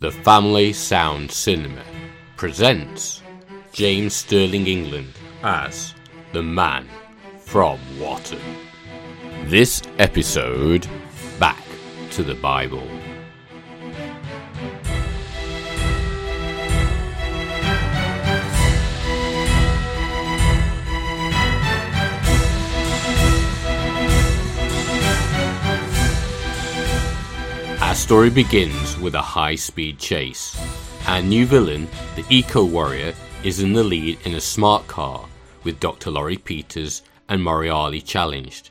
The Family Sound Cinema presents James Sterling England as the man from Watton. This episode, Back to the Bible. Story begins with a high speed chase. Our new villain, the Eco Warrior, is in the lead in a smart car with Dr. Laurie Peters and Moriarty challenged.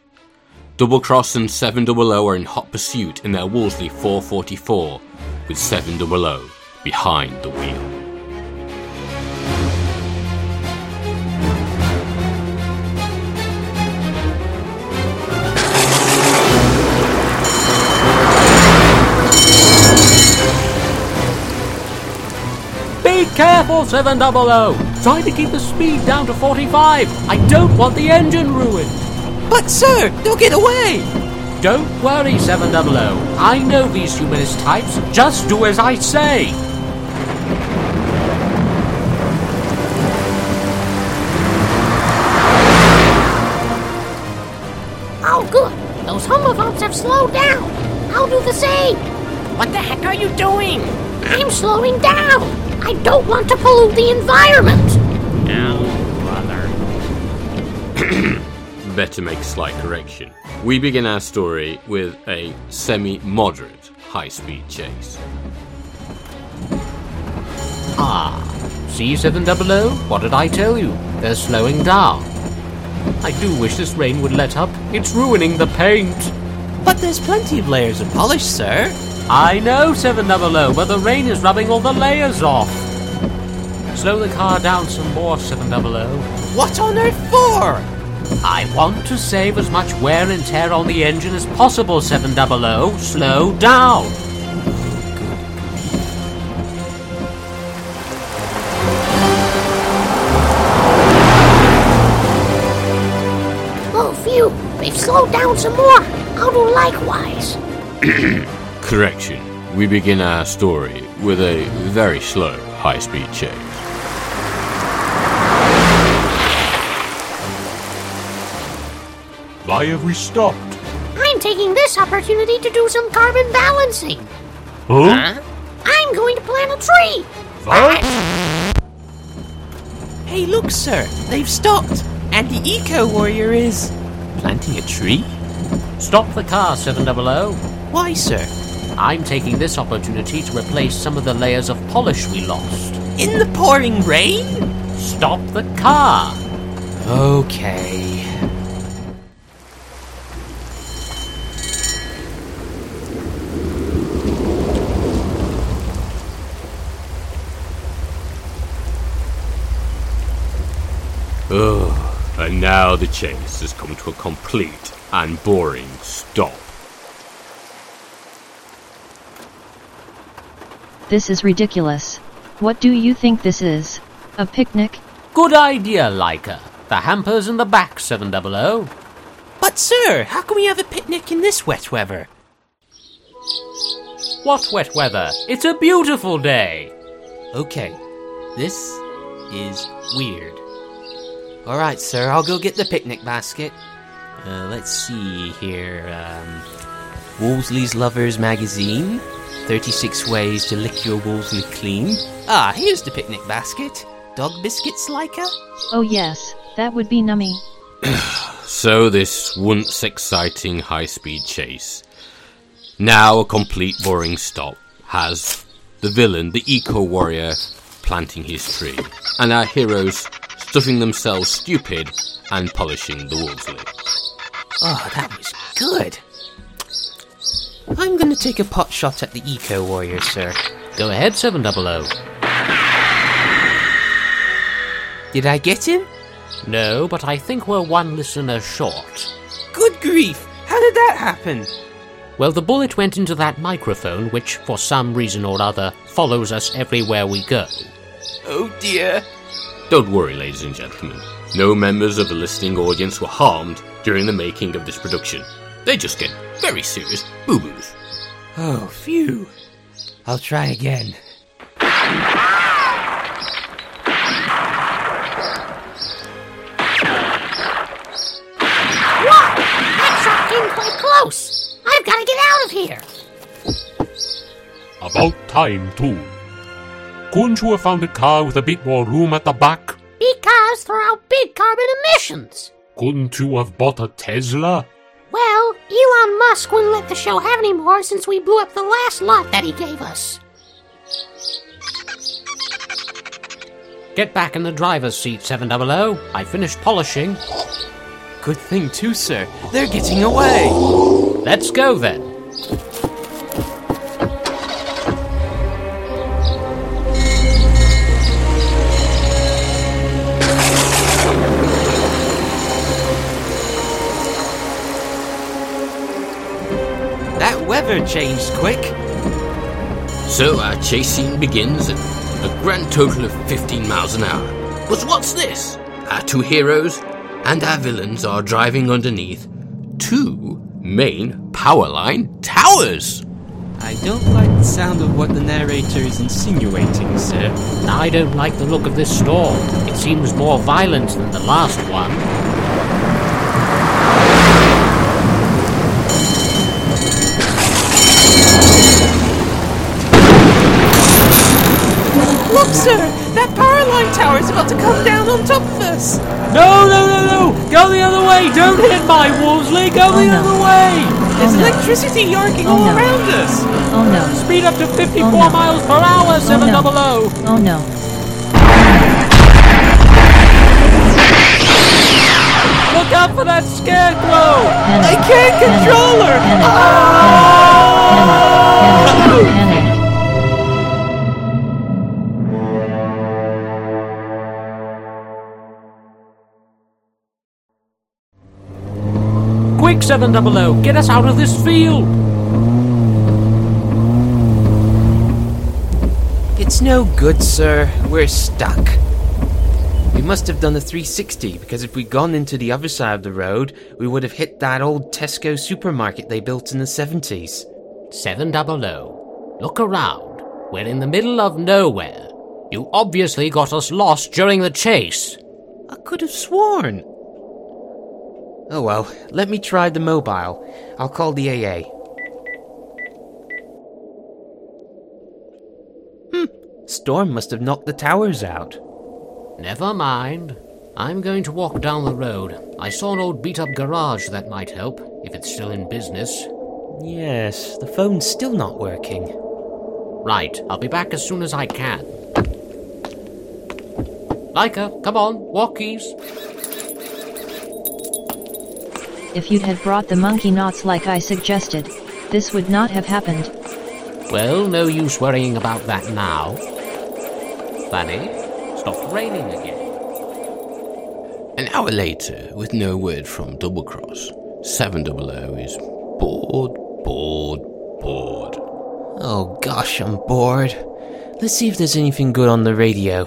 Double Cross and 700 are in hot pursuit in their Wolseley 444 with 700 behind the wheel. Be careful, 700! Try to keep the speed down to 45. I don't want the engine ruined. But, sir, they'll get away! Don't worry, 700. I know these humanist types. Just do as I say. Oh, good. Those homophobes have slowed down. I'll do the same. What the heck are you doing? I'm slowing down. I don't want to pollute the environment. Oh, brother. Better make slight correction. We begin our story with a semi moderate high speed chase. Ah, see, 700? What did I tell you? They're slowing down. I do wish this rain would let up. It's ruining the paint. But there's plenty of layers of polish, sir. I know, 700, but the rain is rubbing all the layers off. Slow the car down some more, 700. What on earth for? I want to save as much wear and tear on the engine as possible, 700. Slow down. Oh, phew. They've slowed down some more. I'll do likewise. Correction. We begin our story with a very slow high speed chase. Why have we stopped? I'm taking this opportunity to do some carbon balancing. Huh? I'm going to plant a tree. What? Hey, look, sir. They've stopped. And the Eco Warrior is. planting a tree? Stop the car, 700. Why, sir? I'm taking this opportunity to replace some of the layers of polish we lost. In the pouring rain? Stop the car. Okay. Ugh, and now the chase has come to a complete and boring stop. This is ridiculous. What do you think this is? A picnic? Good idea, Leica. The hamper's in the back, 700. But, sir, how can we have a picnic in this wet weather? What wet weather? It's a beautiful day. Okay, this is weird. Alright, sir, I'll go get the picnic basket. Uh, let's see here. Um, Wolseley's Lovers Magazine 36 Ways to Lick Your Wolseley Clean. Ah, here's the picnic basket. Dog biscuits, Leica? Oh yes, that would be nummy. So, this once exciting high speed chase, now a complete boring stop, has the villain, the Eco Warrior, planting his tree, and our heroes stuffing themselves stupid and polishing the Wolseley. Oh, that was good. I'm gonna take a pot shot at the Eco Warrior, sir. Go ahead, 700. Did I get him? No, but I think we're one listener short. Good grief! How did that happen? Well, the bullet went into that microphone, which, for some reason or other, follows us everywhere we go. Oh dear. Don't worry, ladies and gentlemen. No members of the listening audience were harmed during the making of this production. They just get very serious boo boos. Oh, phew. I'll try again. Whoa! That shot came quite close. I've got to get out of here. About time, too. Couldn't you have found a car with a bit more room at the back? Big cars throw out big carbon emissions. Couldn't you have bought a Tesla? Well, Elon Musk wouldn't let the show have any more since we blew up the last lot that he gave us. Get back in the driver's seat, 700. I finished polishing. Good thing, too, sir. They're getting away. Let's go then. Weather changed quick. So our chase scene begins at a grand total of 15 miles an hour. But what's this? Our two heroes and our villains are driving underneath two main power line towers. I don't like the sound of what the narrator is insinuating, sir. I don't like the look of this storm. It seems more violent than the last one. Look, sir! That power line tower is about to come down on top of us! No, no, no, no! Go the other way! Don't hit my Wolseley! Go the Oh, no. other way! There's no. electricity yarking Oh, all no. around us! Oh no. Speed up to 54 Oh, no. miles per hour, 700! Oh no. Look out for that scarecrow! I can't control her! Panic. Panic. Panic. Panic. Quick, 700! Get us out of this field! It's no good, sir. We're stuck. We must have done a 360 because if we'd gone into the other side of the road, we would have hit that old Tesco supermarket they built in the 70s. 700. Look around. We're in the middle of nowhere. You obviously got us lost during the chase. I could have sworn. Oh well, let me try the mobile. I'll call the AA. Hmm, storm must have knocked the towers out. Never mind. I'm going to walk down the road. I saw an old beat up garage that might help, if it's still in business. Yes, the phone's still not working. Right, I'll be back as soon as I can. Leica, come on, walkies. If you'd had brought the monkey knots like I suggested, this would not have happened. Well, no use worrying about that now. Fanny, stopped raining again. An hour later, with no word from Double Cross, 700 is bored, bored, bored. Oh gosh, I'm bored. Let's see if there's anything good on the radio.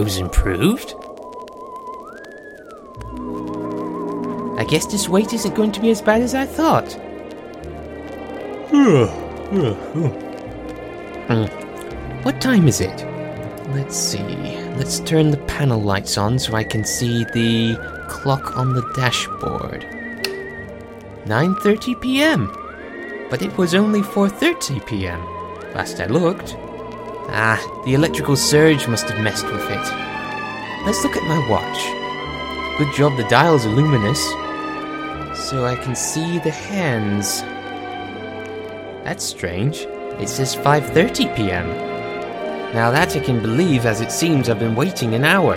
Radio's improved. I guess this wait isn't going to be as bad as I thought. Hmm. What time is it? Let's see. Let's turn the panel lights on so I can see the clock on the dashboard. 9:30 p.m. But it was only 4:30 p.m. Last I looked. Ah, the electrical surge must have messed with it. Let's look at my watch. Good job the dials are luminous. So I can see the hands. That's strange. It says 5:30 p.m. Now that I can believe as it seems I've been waiting an hour.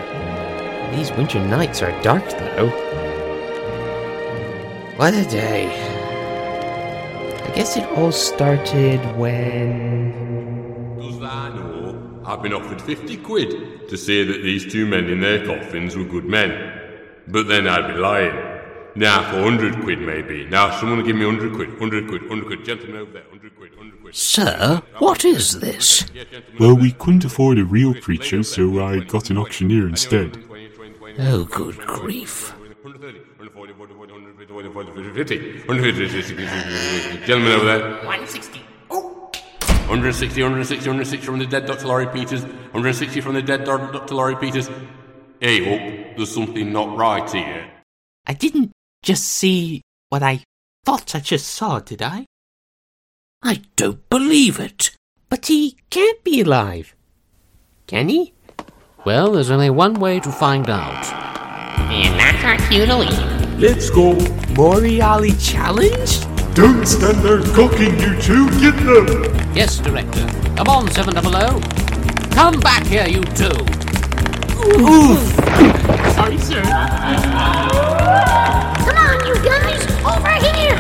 These winter nights are dark though. What a day. I guess it all started when. Does that know? I've been offered 50 quid to say that these two men in their coffins were good men. But then I'd be lying. Now, for 100 quid maybe. Now, someone give me 100 quid, 100 quid, 100 quid. Gentlemen over there, 100 quid, 100 quid. Sir, what is this? Well, we couldn't afford a real preacher, so I got an auctioneer instead. Oh, good grief. 150. Gentlemen over there. 160. 160, 160, 160 from the dead Dr. Laurie Peters. 160 from the dead Dr. Dr. Laurie Peters. Hey, Hope, there's something not right here. I didn't just see what I thought I just saw, did I? I don't believe it. But he can't be alive. Can he? Well, there's only one way to find out. And that's our cue to leave. Let's go. Moriali challenge? Don't stand there cocking, you two. Get them. Yes, Director. Come on, 700. Come back here, you two. Oof! Sorry, sir. Come on, you guys, over here!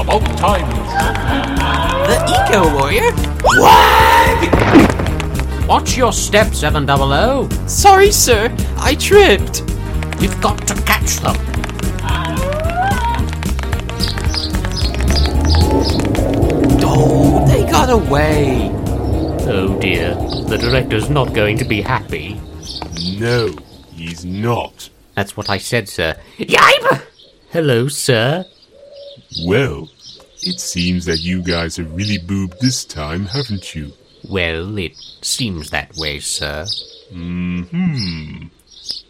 About time. The Eco Warrior? What? Watch your step, 700. Sorry, sir. I tripped. You've got to catch them. Oh, they got away. Oh dear, the director's not going to be happy. No, he's not. That's what I said, sir. Yipe! Hello, sir. Well, it seems that you guys have really boobed this time, haven't you? Well, it seems that way, sir. Hmm.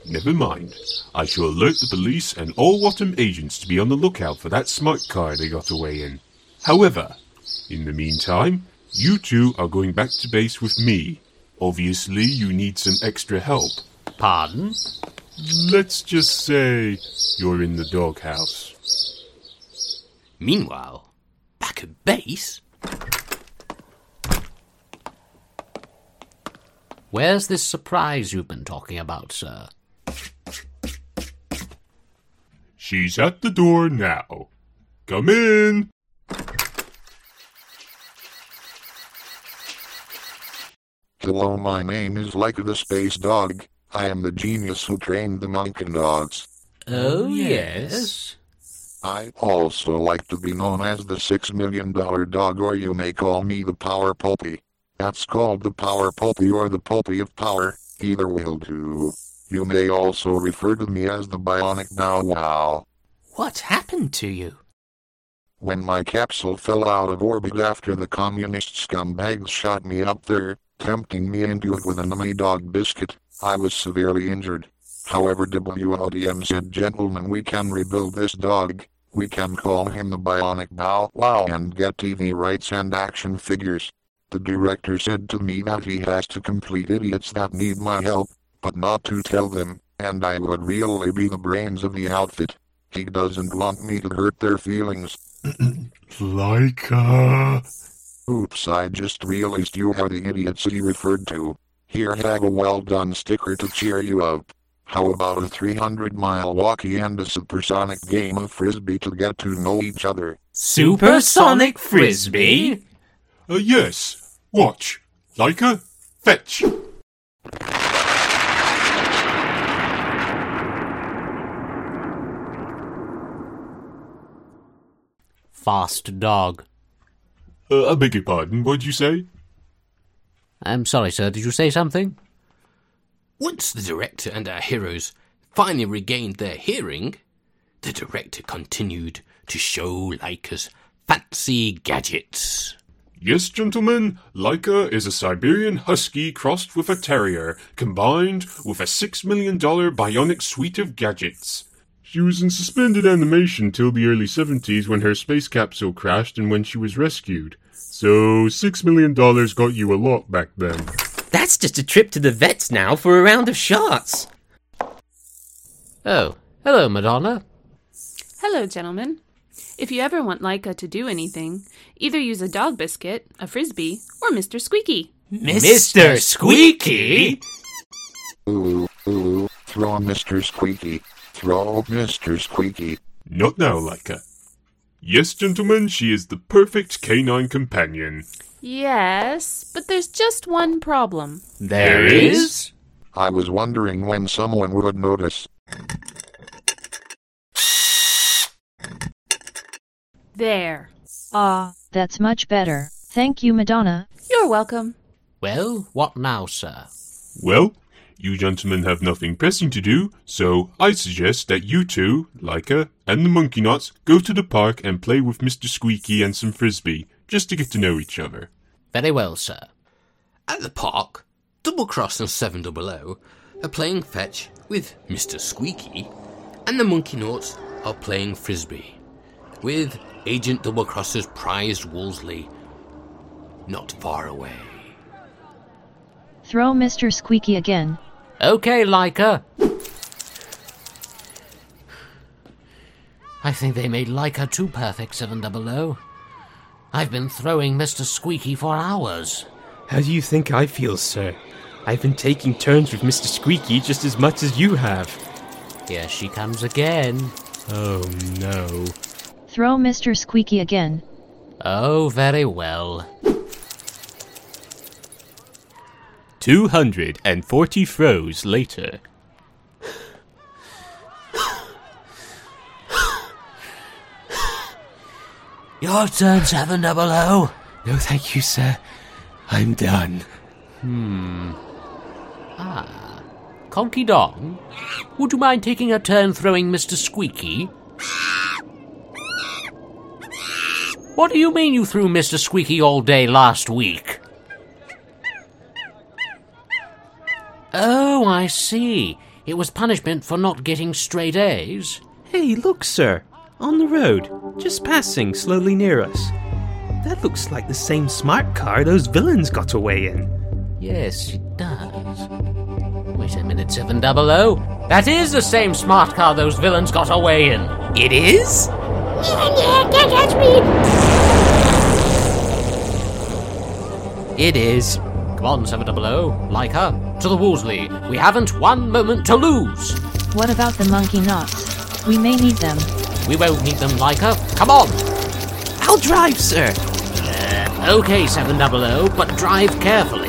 Never mind. I shall alert the police and all Wattam agents to be on the lookout for that smart car they got away in. However, in the meantime, you two are going back to base with me. Obviously, you need some extra help. Pardon? Let's just say you're in the doghouse. Meanwhile, back at base. Where's this surprise you've been talking about, sir? She's at the door now. Come in. Hello, my name is Leica the Space Dog. I am the genius who trained the Monkey Dogs. Oh, oh yes. I also like to be known as the Six Million Dollar Dog, or you may call me the Power Puppy. That's called the Power Puppy or the Puppy of Power, either will do. You may also refer to me as the Bionic Bow Wow. What happened to you? When my capsule fell out of orbit after the communist scumbags shot me up there, tempting me into it with an enemy dog biscuit, I was severely injured. However, WODM said, Gentlemen, we can rebuild this dog. We can call him the Bionic Bow Wow and get TV rights and action figures. The director said to me that he has to complete idiots that need my help, but not to tell them, and I would really be the brains of the outfit. He doesn't want me to hurt their feelings. Leica. Uh, Oops, I just realized you are the idiots he referred to. Here, have a well done sticker to cheer you up. How about a 300 mile walkie and a supersonic game of frisbee to get to know each other? Supersonic Frisbee? Uh, yes. Watch. Leica, fetch. Fast dog. Uh, I beg your pardon, what'd you say? I'm sorry, sir. Did you say something? Once the director and our heroes finally regained their hearing, the director continued to show Leica's fancy gadgets. Yes, gentlemen, Leica is a Siberian Husky crossed with a Terrier, combined with a $6 million bionic suite of gadgets. She was in suspended animation till the early 70s when her space capsule crashed and when she was rescued. So, $6 million got you a lot back then. That's just a trip to the vets now for a round of shots. Oh, hello, Madonna. Hello, gentlemen. If you ever want Leica to do anything, either use a dog biscuit, a frisbee, or Mr. Squeaky. Mr. Squeaky? Ooh, ooh, throw Mr. Squeaky. Throw Mr. Squeaky. Not now, Leica. Yes, gentlemen, she is the perfect canine companion. Yes, but there's just one problem. There is? I was wondering when someone would notice. There. Ah, that's much better. Thank you, Madonna. You're welcome. Well, what now, sir? Well, you gentlemen have nothing pressing to do, so I suggest that you two, Leica and the Monkey Knots, go to the park and play with Mr. Squeaky and some frisbee, just to get to know each other. Very well, sir. At the park, Double Cross and Seven Double O are playing fetch with Mr. Squeaky, and the Monkey Knots are playing frisbee with Agent Double Cross's prized Wolseley not far away. Throw Mr. Squeaky again. Okay, Leica. I think they made Leica too perfect, 700. I've been throwing Mr. Squeaky for hours. How do you think I feel, sir? I've been taking turns with Mr. Squeaky just as much as you have. Here she comes again. Oh no. Throw Mr. Squeaky again. Oh, very well. 240 throws later. Your turn, 700. No, thank you, sir. I'm done. Hmm. Ah. Conky Dong, would you mind taking a turn throwing Mr. Squeaky? What do you mean you threw Mr. Squeaky all day last week? Oh, I see. It was punishment for not getting straight A's. Hey, look, sir. On the road, just passing slowly near us. That looks like the same smart car those villains got away in. Yes, it does. Wait a minute, 700. That is the same smart car those villains got away in. It is? Yeah, yeah, get that speed. It is. Come on, 700. Like her. To the Wolseley. We haven't one moment to lose. What about the monkey knots? We may need them. We won't need them, Leica. Come on. I'll drive, sir. Uh, okay, 700, but drive carefully.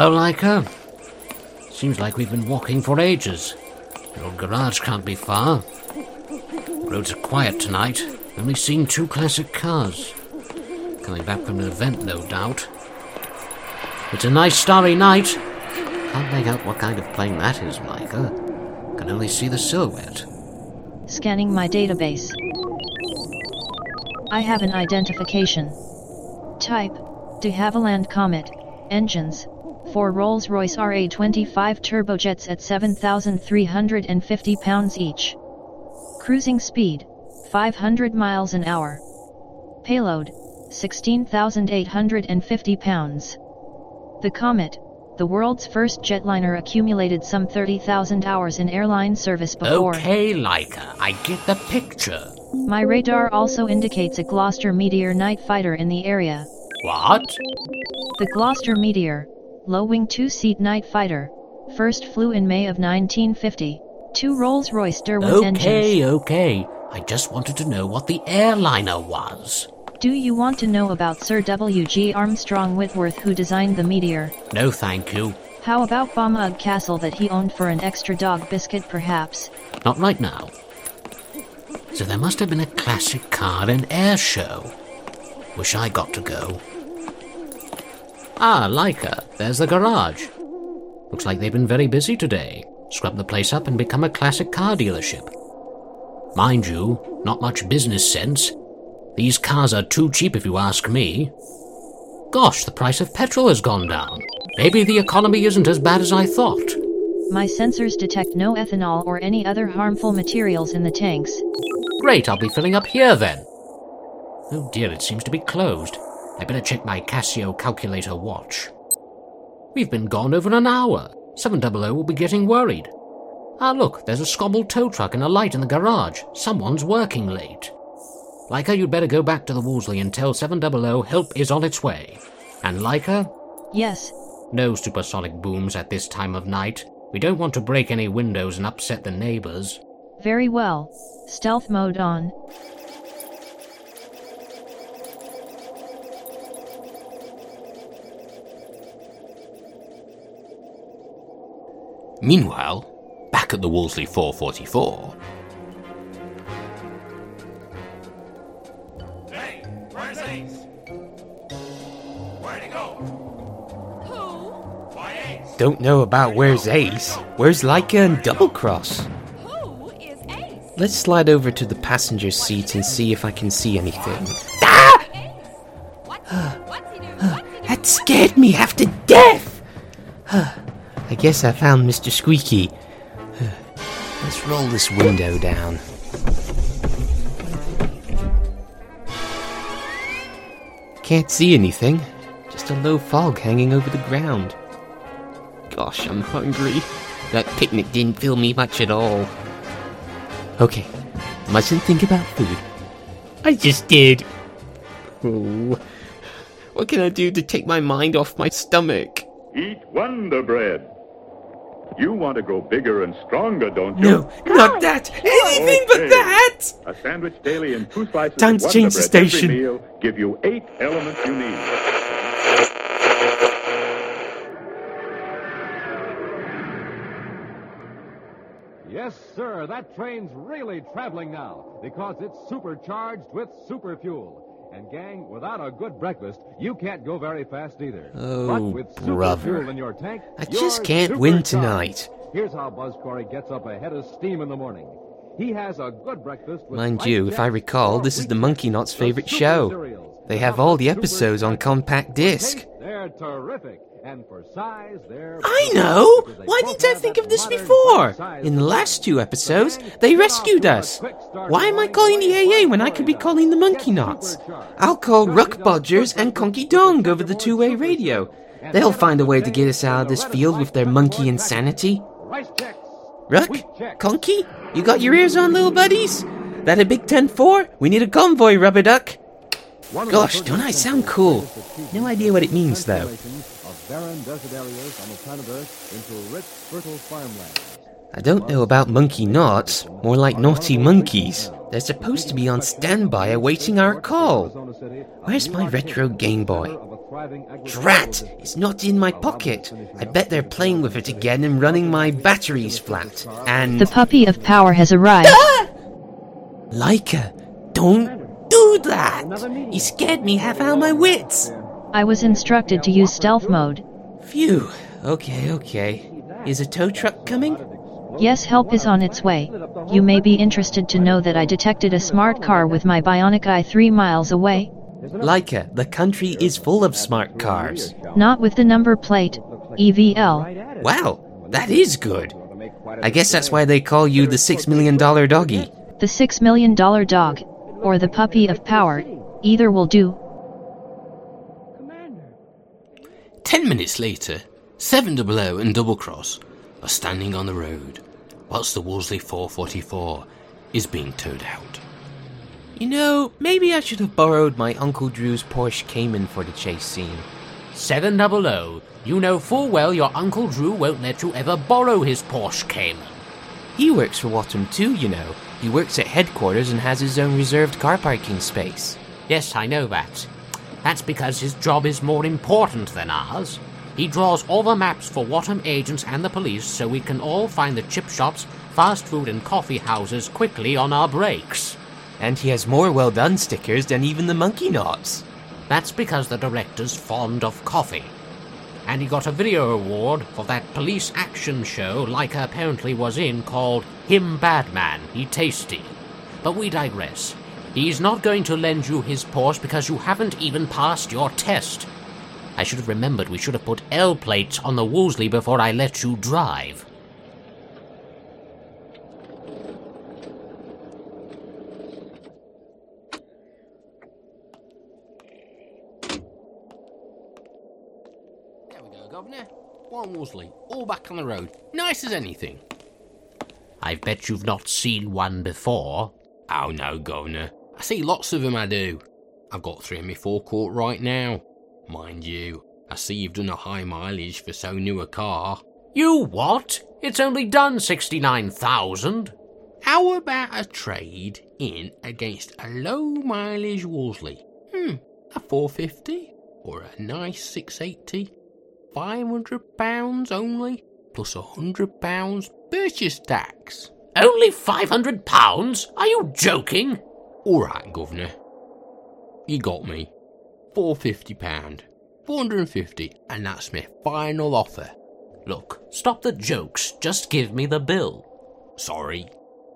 Well, Leica, seems like we've been walking for ages. Your garage can't be far. Roads are quiet tonight. Only seen two classic cars. Coming back from an event, no doubt. It's a nice starry night. Can't make out what kind of plane that is, Leica. Can only see the silhouette. Scanning my database. I have an identification. Type De Havilland Comet. Engines four Rolls-Royce RA25 turbojets at 7,350 pounds each. Cruising speed, 500 miles an hour. Payload, 16,850 pounds. The Comet, the world's first jetliner accumulated some 30,000 hours in airline service before. Okay, Leica, I get the picture. My radar also indicates a Gloster Meteor night fighter in the area. What? The Gloster Meteor, low-wing two-seat night fighter, first flew in May of 1950. Two Rolls-Royce Derwent okay, engines. Okay, okay. I just wanted to know what the airliner was. Do you want to know about Sir W.G. Armstrong Whitworth who designed the Meteor? No, thank you. How about Bamburgh Castle that he owned for an extra dog biscuit perhaps? Not right now. So there must have been a classic car and air show. Wish I got to go. Ah, Leica, there's the garage. Looks like they've been very busy today. Scrub the place up and become a classic car dealership. Mind you, not much business sense. These cars are too cheap if you ask me. Gosh, the price of petrol has gone down. Maybe the economy isn't as bad as I thought. My sensors detect no ethanol or any other harmful materials in the tanks. Great, I'll be filling up here then. Oh dear, it seems to be closed. I better check my Casio calculator watch. We've been gone over an hour. 700 will be getting worried. Ah, look, there's a scobbled tow truck and a light in the garage. Someone's working late. Leica, you'd better go back to the Wolseley and tell 700 help is on its way. And Leica, Yes, no supersonic booms at this time of night. We don't want to break any windows and upset the neighbors. very well. Stealth mode on. Meanwhile, back at the Wolseley 444, Hey, where's Ace? Where'd he go? Who? Why Ace? Don't know about where's Ace. Where's Leica and Double Cross? Who is Ace? Let's slide over to the passenger seat and see if I can see anything. Ah! That scared me half to death! I guess I found Mr. Squeaky. Let's roll this window down. Can't see anything. Just a low fog hanging over the ground. Gosh, I'm hungry. That picnic didn't fill me much at all. Okay, mustn't think about food. I just did. Oh, what can I do to take my mind off my stomach? Eat Wonder Bread. You want to grow bigger and stronger, don't you? No, not that! Anything but that! A sandwich daily and two slices Time of to Wonder change the every station. meal give you eight elements you need. Yes, sir, that train's really traveling now because it's supercharged with super fuel. And gang, without a good breakfast, you can't go very fast either. Oh, brother. fuel in your tank, I just can't win tonight. Here's how Buzz Corey gets up a head of steam in the morning. He has a good breakfast with Mind you, if I recall, this is the Monkey Knot's favorite show. cereals. They have all the episodes on compact disc. They're terrific. And for size, they're I know! Why didn't I think of this before? In the last two episodes, they rescued us. Why am I calling the AA when I could be calling the Monkey Knots? I'll call Ruck Bodgers and Conky Dong over the two-way radio. They'll find a way to get us out of this field with their monkey insanity. Ruck? Conky? You got your ears on, little buddies? That a Big Ten 4? We need a convoy, Rubber Duck. Gosh, don't I sound cool? No idea what it means, though. Of barren desert areas on the planet Earth into rich, fertile farmland. I don't know about monkey knots, more like naughty monkeys. They're supposed to be on standby awaiting our call. Where's my retro Game Boy? Drat! It's not in my pocket. I bet they're playing with it again and running my batteries flat. And. The puppy of power has arrived. Ah! Leica, don't do that! You scared me half out of my wits! I was instructed to use stealth mode. Phew. Okay, okay. Is a tow truck coming? Yes, help is on its way. You may be interested to know that I detected a smart car with my bionic eye three miles away. Leica, the country is full of smart cars. Not with the number plate, EVL. Wow, that is good. I guess that's why they call you the Six Million Dollar Doggy. The six million dollar dog, or the puppy of power, either will do. Ten minutes later, Seven Double O and Double Cross are standing on the road, whilst the Wolseley 444 is being towed out. You know, maybe I should have borrowed my Uncle Drew's Porsche Cayman for the chase scene. 700, you know full well your Uncle Drew won't let you ever borrow his Porsche Cayman. He works for Wattam too, you know. He works at headquarters and has his own reserved car parking space. Yes, I know that. That's because his job is more important than ours. He draws all the maps for Wattam agents and the police so we can all find the chip shops, fast food, and coffee houses quickly on our breaks. And he has more well done stickers than even the monkey knots. That's because the director's fond of coffee. And he got a video award for that police action show Leica apparently was in called Him Bad Man, He Tasty. But we digress. He's not going to lend you his Porsche because you haven't even passed your test. I should have remembered we should have put L plates on the Wolseley before I let you drive. There we go, Governor. One Wolseley, all back on the road. Nice as anything. I bet you've not seen one before. Oh no, Governor. I see lots of 'em, I do. I've got three in my forecourt right now. Mind you, I see you've done a high mileage for so new a car. You what? It's only done 69,000. How about a trade in against a low mileage Wolseley? Hmm, a 450 or a nice 680? 500 pounds only, plus a hundred pounds purchase tax. Only 500 pounds? Are you joking? All right, governor. You got me. 450 pound. 450, and that's my final offer. Look, stop the jokes. Just give me the bill. Sorry.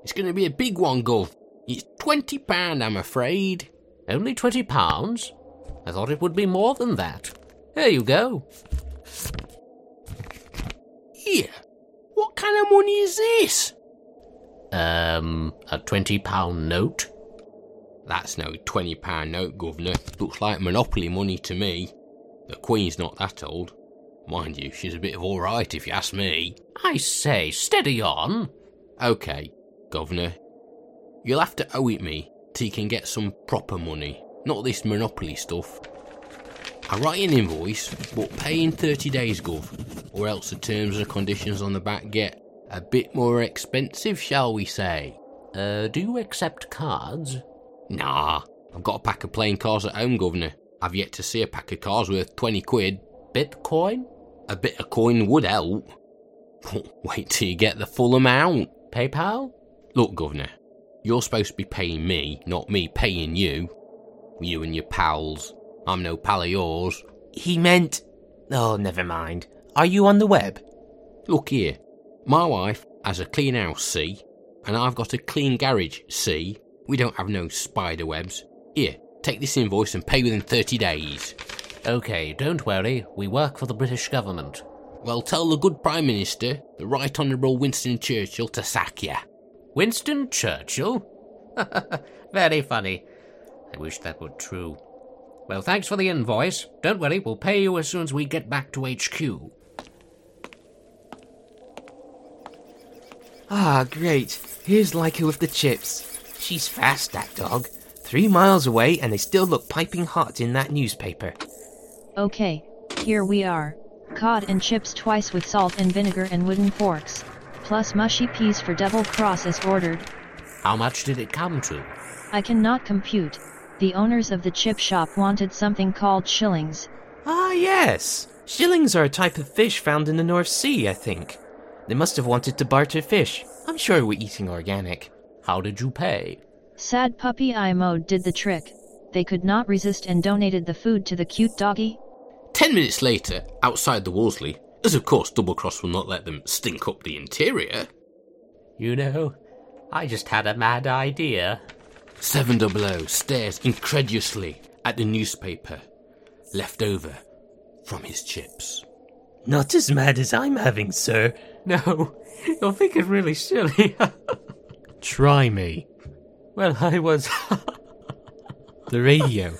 It's going to be a big one, Gov. It's 20 pound, I'm afraid. Only 20 pounds? I thought it would be more than that. Here you go. Here? What kind of money is this? Um, a 20 pound note? That's no 20 pound note, governor. Looks like monopoly money to me. The Queen's not that old. Mind you, she's a bit of all right if you ask me. I say, steady on. Okay, governor. You'll have to owe it me till you can get some proper money, not this monopoly stuff. I write an invoice, but pay in 30 days, Gov, or else the terms and conditions on the back get a bit more expensive, shall we say? Uh, do you accept cards? Nah, I've got a pack of playing cards at home, Governor. I've yet to see a pack of cards worth 20 quid. Bitcoin? A bit of coin would help. Wait till you get the full amount. PayPal? Look, Governor, you're supposed to be paying me, not me paying you. You and your pals. I'm no pal of yours. He meant. Oh, never mind. Are you on the web? Look here. My wife has a clean house, see? And I've got a clean garage, see? We don't have no spider webs. Here, take this invoice and pay within 30 days. Okay, don't worry. We work for the British government. Well, tell the good Prime Minister, the Right Honourable Winston Churchill, to sack you. Winston Churchill? Very funny. I wish that were true. Well, thanks for the invoice. Don't worry, we'll pay you as soon as we get back to HQ. Ah, great. Here's Leica with the chips. She's fast, that dog. Three miles away, and they still look piping hot in that newspaper. Okay, here we are. Cod and chips twice with salt and vinegar and wooden forks. Plus mushy peas for double cross as ordered. How much did it come to? I cannot compute. The owners of the chip shop wanted something called shillings. Ah, yes. Shillings are a type of fish found in the North Sea, I think. They must have wanted to barter fish. I'm sure we're eating organic. How did you pay? Sad puppy eye mode did the trick. They could not resist and donated the food to the cute doggy. Ten minutes later, outside the Wolseley, as of course Double Cross will not let them stink up the interior. You know, I just had a mad idea. 700 stares incredulously at the newspaper left over from his chips. Not as mad as I'm having, sir. No, you're thinking really silly. Try me. well, I was. The radio.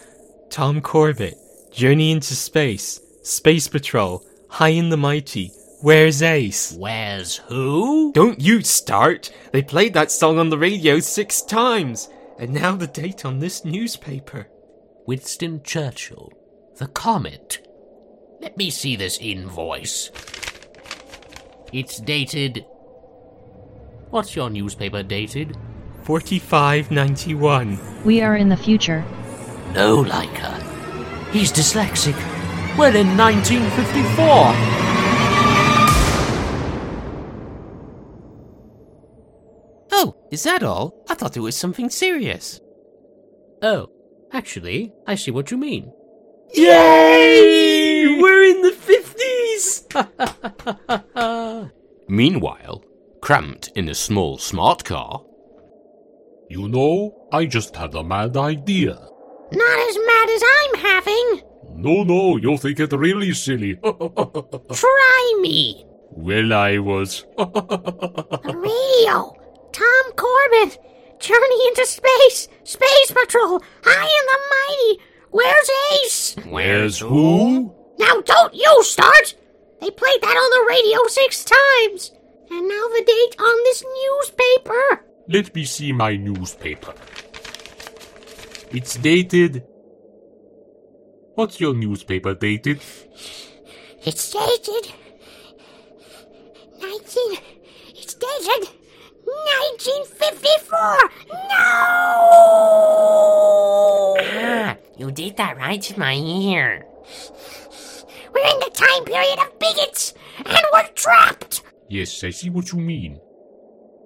Tom Corbett. Journey into Space. Space Patrol. High and the Mighty. Where's Ace? Where's who? Don't you start! They played that song on the radio six times! And now the date on this newspaper. Winston Churchill. The Comet. Let me see this invoice. It's dated. What's your newspaper dated? 4591. We are in the future. No, Leica. He's dyslexic. We're in 1954. Oh, is that all? I thought it was something serious. Oh, actually, I see what you mean. Yay! We're in the 50s! Meanwhile, cramped in a small smart car, You know, I just had a mad idea. Not as mad as I'm having. No, no, you'll think it really silly. Try me. well, I was. Radio. Tom Corbett. Journey into space. Space Patrol. I am the mighty. Where's Ace? Where's who? Now don't you start. They played that on the radio six times. And now the date on this newspaper. Let me see my newspaper. It's dated. What's your newspaper dated? It's dated. 19. It's dated. 1954. No! Ah, you did that right to my ear. We're in the time period of bigots, and we're trapped. Yes, I see what you mean.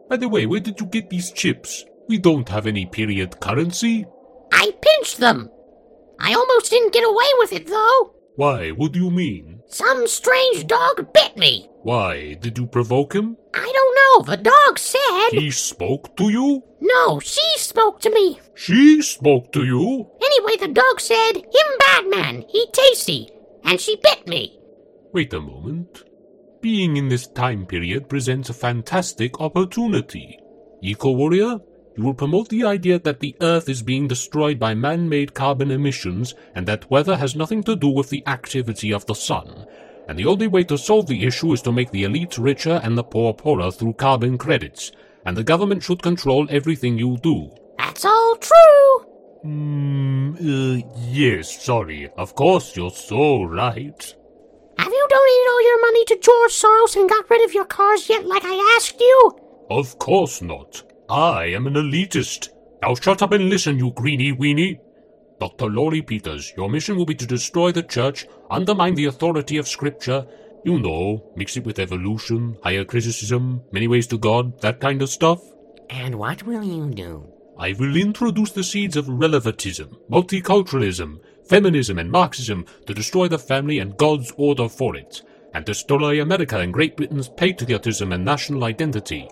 By the way, where did you get these chips? We don't have any period currency. I pinched them. I almost didn't get away with it, though. Why? What do you mean? Some strange dog bit me. Why? Did you provoke him? I don't know. The dog said. He spoke to you? No, she spoke to me. She spoke to you? Anyway, the dog said, Him bad man, he tasty. And she bit me. Wait a moment. Being in this time period presents a fantastic opportunity. Eco Warrior, you will promote the idea that the Earth is being destroyed by man made carbon emissions and that weather has nothing to do with the activity of the sun. And the only way to solve the issue is to make the elite richer and the poor poorer through carbon credits. And the government should control everything you do. That's all true. Hmm, uh, yes, sorry. Of course, you're so right. Have you donated all your money to George Soros and got rid of your cars yet, like I asked you? Of course not. I am an elitist. Now shut up and listen, you greeny weenie. Dr. Laurie Peters, your mission will be to destroy the church, undermine the authority of scripture, you know, mix it with evolution, higher criticism, many ways to God, that kind of stuff. And what will you do? I will introduce the seeds of relativism, multiculturalism, feminism, and Marxism to destroy the family and God's order for it, and destroy America and Great Britain's patriotism and national identity.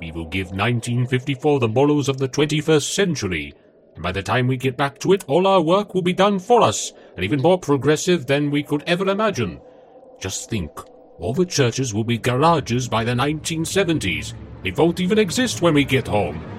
We will give 1954 the morals of the 21st century, and by the time we get back to it, all our work will be done for us, and even more progressive than we could ever imagine. Just think, all the churches will be garages by the 1970s. They won't even exist when we get home.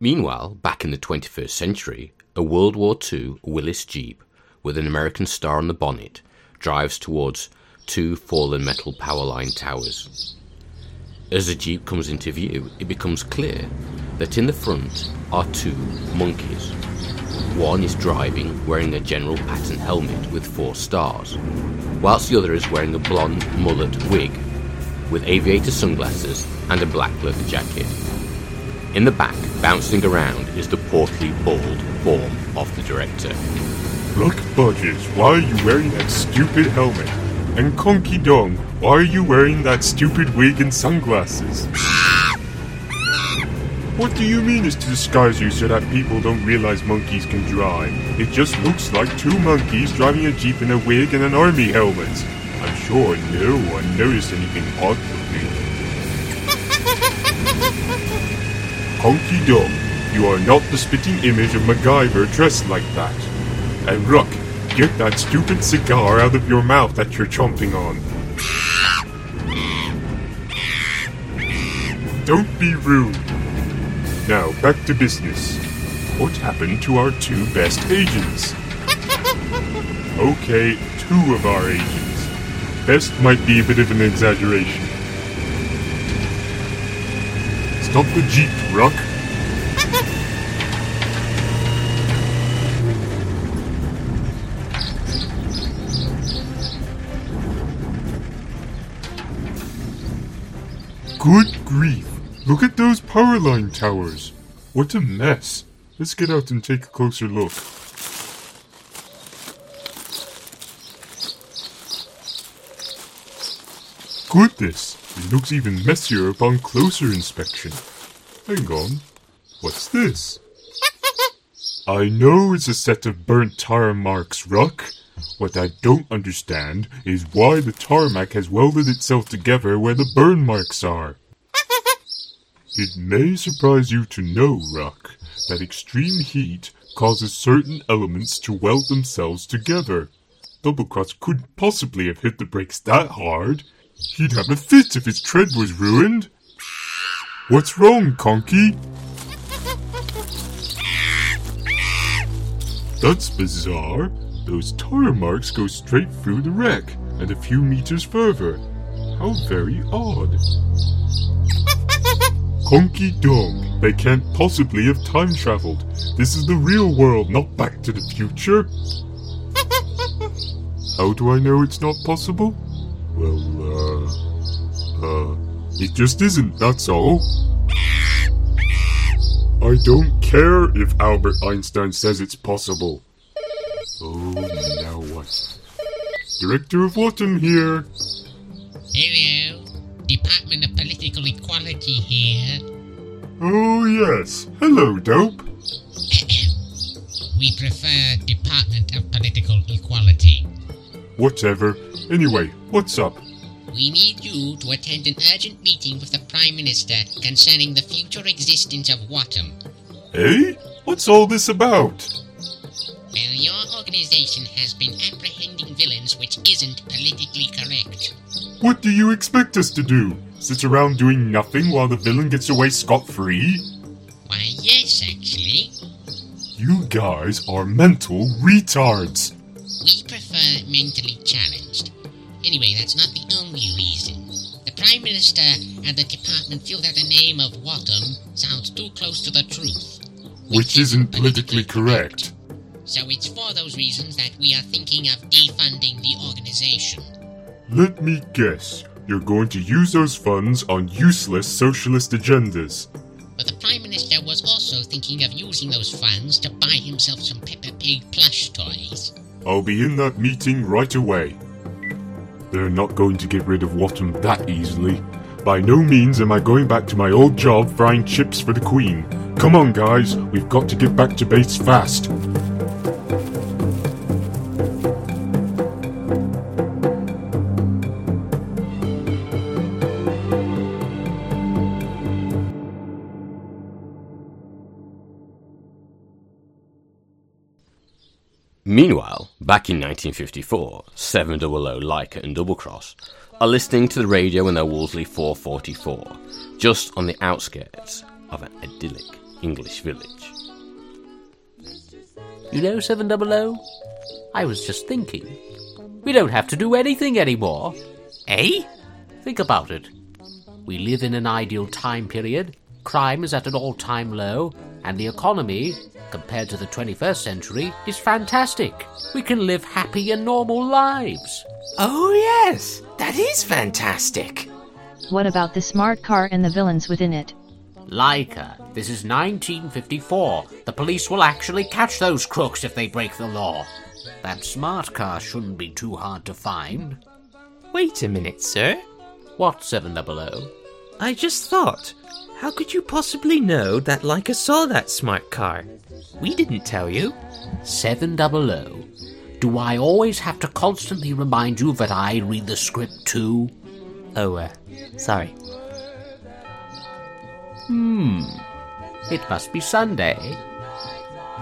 Meanwhile, back in the 21st century, a World War II Willys Jeep with an American star on the bonnet drives towards two fallen metal power line towers. As the Jeep comes into view, it becomes clear that in the front are two monkeys. One is driving wearing a General pattern helmet with four stars, whilst the other is wearing a blonde mullet wig with aviator sunglasses and a black leather jacket. In the back, bouncing around, is the portly, bald form of the director. Look, Budges, why are you wearing that stupid helmet? And Conky Dong, why are you wearing that stupid wig and sunglasses? What do you mean is to disguise you so that people don't realize monkeys can drive? It just looks like two monkeys driving a jeep in a wig and an army helmet. I'm sure no one noticed anything odd with me. Conky Dong, you are not the spitting image of MacGyver dressed like that. And Rook, get that stupid cigar out of your mouth that you're chomping on. Don't be rude. Now, back to business. What happened to our two best agents? Okay, two of our agents. Best might be a bit of an exaggeration. Stop the Jeep, Rock. Look at those power line towers! What a mess! Let's get out and take a closer look. Goodness! It looks even messier upon closer inspection. Hang on. What's this? I know it's a set of burnt tire marks, Ruck. What I don't understand is why the tarmac has welded itself together where the burn marks are. It may surprise you to know, Ruck, that extreme heat causes certain elements to weld themselves together. Doublecross couldn't possibly have hit the brakes that hard. He'd have a fit if his tread was ruined. What's wrong, Conky? That's bizarre. Those tire marks go straight through the wreck and a few meters further. How very odd. Conky dog, they can't possibly have time traveled. This is the real world, not back to the future. How do I know it's not possible? Well, uh. Uh. It just isn't, that's all. I don't care if Albert Einstein says it's possible. Oh, now what? Director of Autumn here. Department of Political Equality here. Oh, yes. Hello, Dope. We prefer Department of Political Equality. Whatever. Anyway, what's up? We need you to attend an urgent meeting with the Prime Minister concerning the future existence of Wattam. Hey? What's all this about? Well, your organization has been apprehending villains which isn't politically correct. What do you expect us to do? Sit around doing nothing while the villain gets away scot free? Why, yes, actually. You guys are mental retards. We prefer mentally challenged. Anyway, that's not the only reason. The Prime Minister and the department feel that the name of Wattam sounds too close to the truth. Which isn't politically correct. So it's for those reasons that we are thinking of defunding the organization. Let me guess. You're going to use those funds on useless socialist agendas. But the Prime Minister was also thinking of using those funds to buy himself some Peppa Pig plush toys. I'll be in that meeting right away. They're not going to get rid of Wattam that easily. By no means am I going back to my old job frying chips for the Queen. Come on, guys, we've got to get back to base fast. Meanwhile, back in 1954, 700 Leica and Doublecross are listening to the radio in their Wolseley 444, just on the outskirts of an idyllic English village. You know, 700? I was just thinking. We don't have to do anything anymore. Eh? Think about it. We live in an ideal time period, crime is at an all time low, and the economy, compared to the 21st century, is fantastic. We can live happy and normal lives. Oh, yes, that is fantastic. What about the smart car and the villains within it? Leica, this is 1954. The police will actually catch those crooks if they break the law. That smart car shouldn't be too hard to find. Wait a minute, sir. What, 700? I just thought, how could you possibly know that Leica saw that smart car? We didn't tell you. 700. Do I always have to constantly remind you that I read the script too? Oh, uh, sorry. Hmm. It must be Sunday.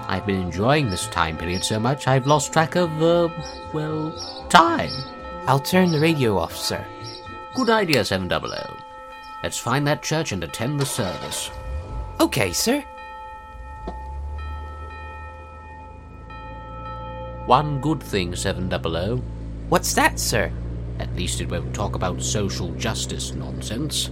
I've been enjoying this time period so much I've lost track of, uh, well, time. I'll turn the radio off, sir. Good idea, 700. Let's find that church and attend the service. Okay, sir. One good thing, 700. What's that, sir? At least it won't talk about social justice nonsense.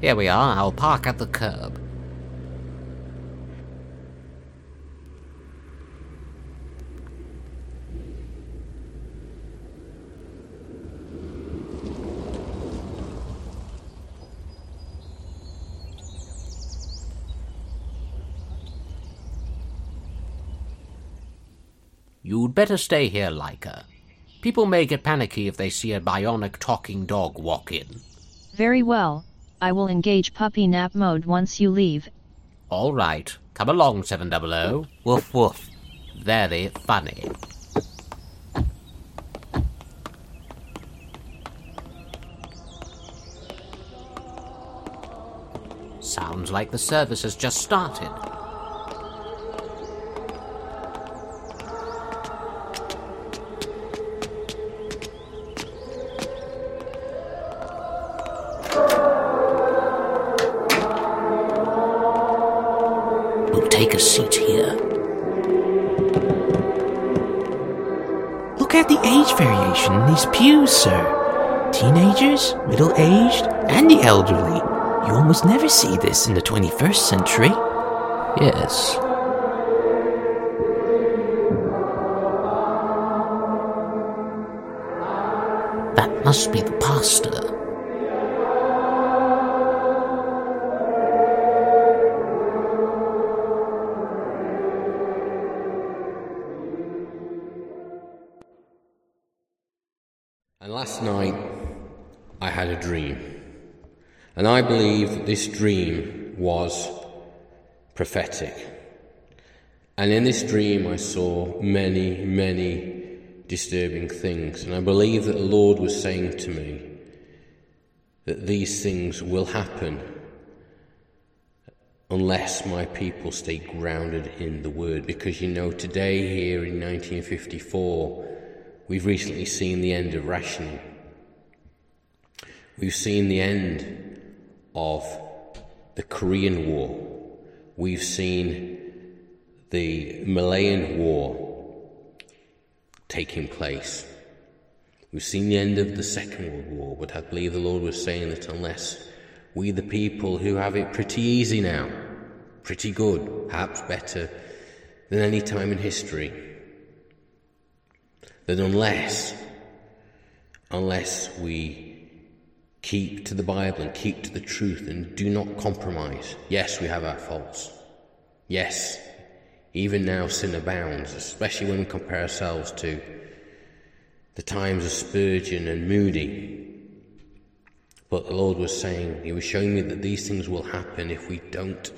Here we are, I'll park at the curb. You'd better stay here, Leica. People may get panicky if they see a bionic talking dog walk in. Very well. I will engage puppy nap mode once you leave. All right, come along, 700. Woof woof. Very funny. Sounds like the service has just started. Age variation in these pews, sir. Teenagers, middle aged, and the elderly. You almost never see this in the 21st century. Yes. That must be the pastor. Night, I had a dream. And I believe that this dream was prophetic. And in this dream, I saw many, many disturbing things. And I believe that the Lord was saying to me that these things will happen unless my people stay grounded in the Word. Because you know, today, here in 1954, we've recently seen the end of rationing. We've seen the end of the Korean War. We've seen the Malayan War taking place. We've seen the end of the Second World War, but I believe the Lord was saying that unless we, the people who have it pretty easy now, pretty good, perhaps better than any time in history, that unless, unless we keep to the Bible and keep to the truth and do not compromise. Yes, we have our faults. Yes, even now sin abounds, especially when we compare ourselves to the times of Spurgeon and Moody. But the Lord was saying, He was showing me that these things will happen if we don't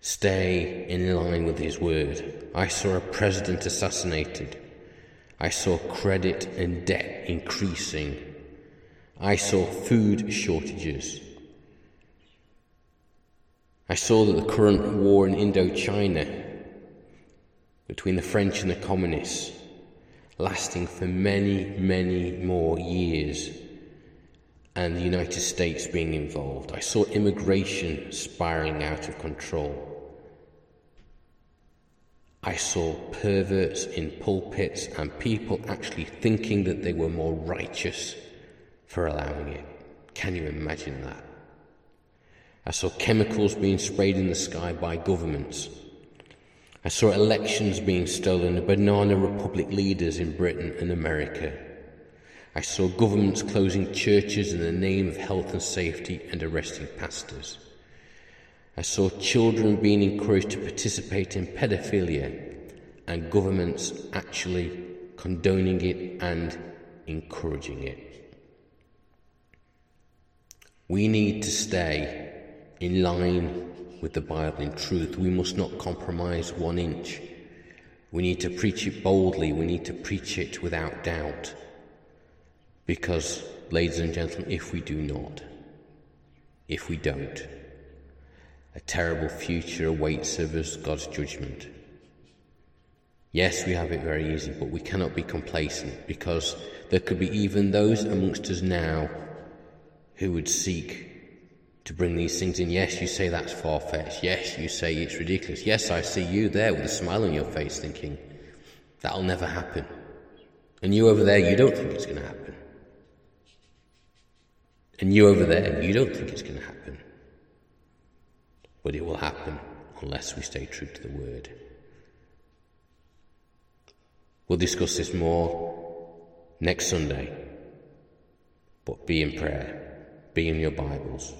stay in line with His word. I saw a president assassinated. I saw credit and debt increasing. I saw food shortages. I saw that the current war in Indochina between the French and the communists, lasting for many, many more years, and the United States being involved. I saw immigration spiraling out of control. I saw perverts in pulpits and people actually thinking that they were more righteous for allowing it. Can you imagine that? I saw chemicals being sprayed in the sky by governments. I saw elections being stolen and banana republic leaders in Britain and America. I saw governments closing churches in the name of health and safety and arresting pastors. I saw children being encouraged to participate in pedophilia and governments actually condoning it and encouraging it. We need to stay in line with the Bible in truth. We must not compromise one inch. We need to preach it boldly. We need to preach it without doubt. Because, ladies and gentlemen, if we do not, if we don't, a terrible future awaits us God's judgment. Yes, we have it very easy, but we cannot be complacent because there could be even those amongst us now who would seek to bring these things in. Yes, you say that's far fetched. Yes, you say it's ridiculous. Yes, I see you there with a smile on your face thinking, that'll never happen. And you over there, you don't think it's going to happen. And you over there, you don't think it's going to happen. But it will happen unless we stay true to the word. We'll discuss this more next Sunday. But be in prayer be in your Bibles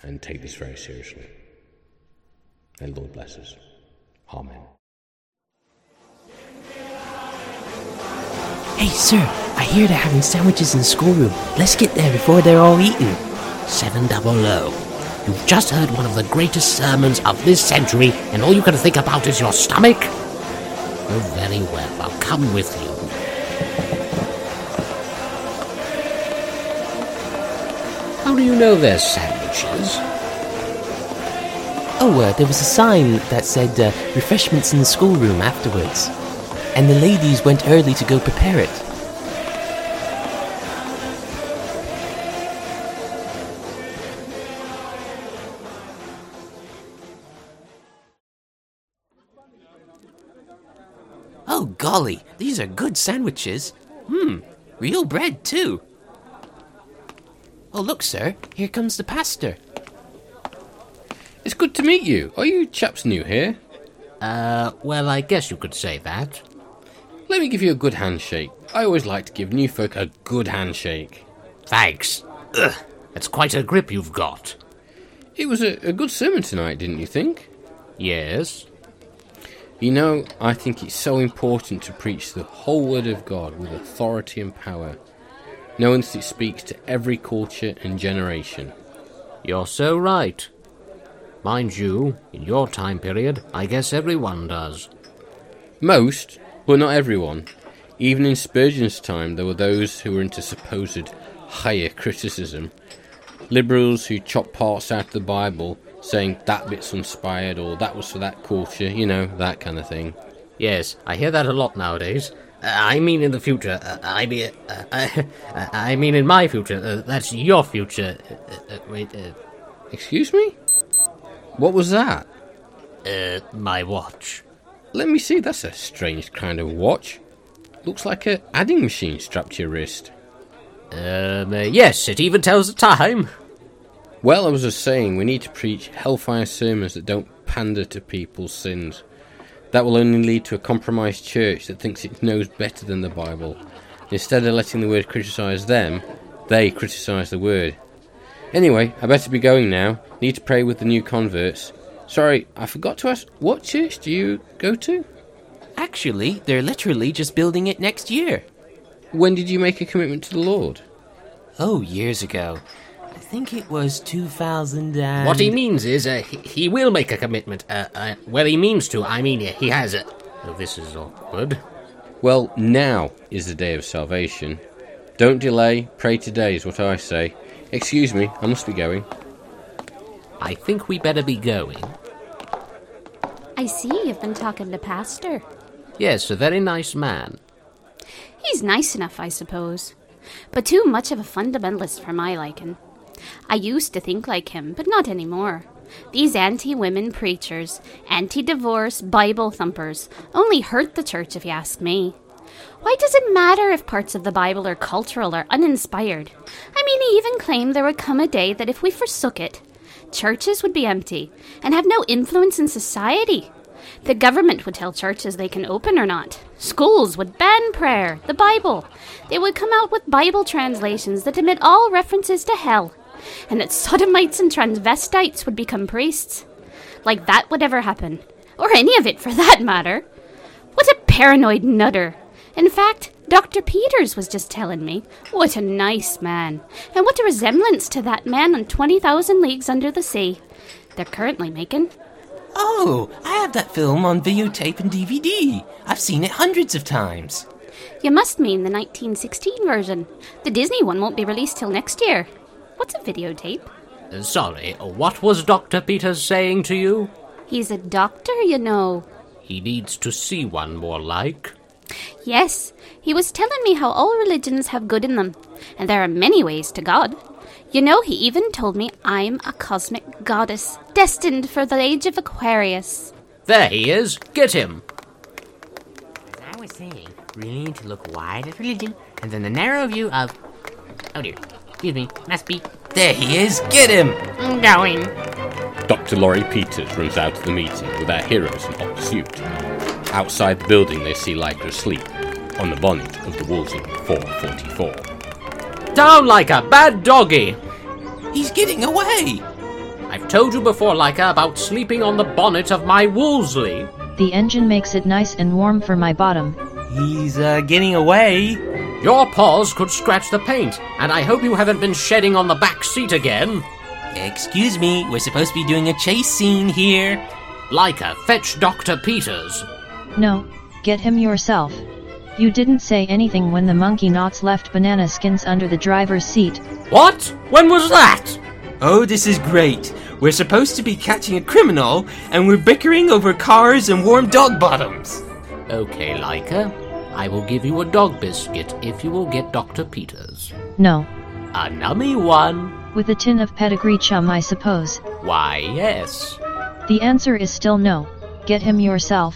and take this very seriously. And Lord bless us. Amen. Hey, sir, I hear they're having sandwiches in the schoolroom. Let's get there before they're all eaten. Seven double. You've just heard one of the greatest sermons of this century, and all you can think about is your stomach? Oh, very well. I'll come with you. How do you know they're sandwiches? Oh, uh, there was a sign that said uh, refreshments in the schoolroom afterwards. And the ladies went early to go prepare it. Oh, golly, these are good sandwiches. Hmm, real bread, too. Oh, look, sir, here comes the pastor. It's good to meet you. Are you chaps new here? Uh, well, I guess you could say that. Let me give you a good handshake. I always like to give new folk a good handshake. Thanks. Ugh, that's quite a grip you've got. It was a, a good sermon tonight, didn't you think? Yes. You know, I think it's so important to preach the whole Word of God with authority and power, knowing that it speaks to every culture and generation. You're so right. Mind you, in your time period, I guess everyone does. Most, but not everyone. Even in Spurgeon's time, there were those who were into supposed higher criticism. Liberals who chopped parts out of the Bible, saying that bit's inspired or that was for that culture, you know, that kind of thing. Yes, I hear that a lot nowadays. Uh, I mean, in the future. Uh, I mean, uh, uh, I mean, in my future. Uh, that's your future. Uh, wait. Excuse me? What was that? Uh, my watch. Let me see. That's a strange kind of watch. Looks like a adding machine strapped to your wrist. Um, yes, it even tells the time. Well, I was just saying, we need to preach hellfire sermons that don't pander to people's sins. That will only lead to a compromised church that thinks it knows better than the Bible. Instead of letting the word criticise them, they criticise the word. Anyway, I better be going now. Need to pray with the new converts. Sorry, I forgot to ask, what church do you go to? Actually, they're literally just building it next year. When did you make a commitment to the Lord? Oh, years ago. I think it was 2000 and... What he means is, uh, he, he will make a commitment. Uh, uh, well, he means to. I mean, he has it. Oh, this is awkward. Well, now is the day of salvation. Don't delay, pray today is what I say. Excuse me, I must be going. I think we better be going. I see you've been talking to Pastor. Yes, a very nice man. He's nice enough, I suppose, but too much of a fundamentalist for my liking. I used to think like him, but not anymore. These anti women preachers, anti divorce Bible thumpers, only hurt the church if you ask me. Why does it matter if parts of the Bible are cultural or uninspired? I mean, he even claimed there would come a day that if we forsook it, churches would be empty and have no influence in society. The government would tell churches they can open or not. Schools would ban prayer, the Bible. They would come out with Bible translations that omit all references to hell. And that sodomites and transvestites would become priests. Like that would ever happen. Or any of it for that matter. What a paranoid nutter. In fact, Dr. Peters was just telling me. What a nice man. And what a resemblance to that man on 20,000 Leagues Under the Sea. They're currently making. Oh, I have that film on videotape and DVD. I've seen it hundreds of times. You must mean the 1916 version. The Disney one won't be released till next year. What's a videotape? Uh, sorry, what was Dr. Peters saying to you? He's a doctor, you know. He needs to see one more like. Yes, he was telling me how all religions have good in them, and there are many ways to God. You know, he even told me I'm a cosmic goddess, destined for the age of Aquarius. There he is. Get him. As I was saying, we need to look wide at religion and then the narrow view of. Oh dear. Excuse me. Must be. There he is. Get him. I'm going. Dr. Laurie Peters runs out of the meeting with our heroes in hot pursuit. Outside the building, they see Leica asleep on the bonnet of the Wolseley 444. Down like a bad doggy! He's getting away! I've told you before, Leica, about sleeping on the bonnet of my Wolseley. The engine makes it nice and warm for my bottom. He's uh, getting away. Your paws could scratch the paint, and I hope you haven't been shedding on the back seat again. Excuse me, we're supposed to be doing a chase scene here. Leica, fetch Dr. Peters. No, get him yourself. You didn't say anything when the monkey knots left banana skins under the driver's seat. What? When was that? Oh, this is great. We're supposed to be catching a criminal, and we're bickering over cars and warm dog bottoms. Okay, Leica. I will give you a dog biscuit if you will get Dr. Peters. No. A nummy one. With a tin of pedigree chum, I suppose. Why, yes. The answer is still no. Get him yourself.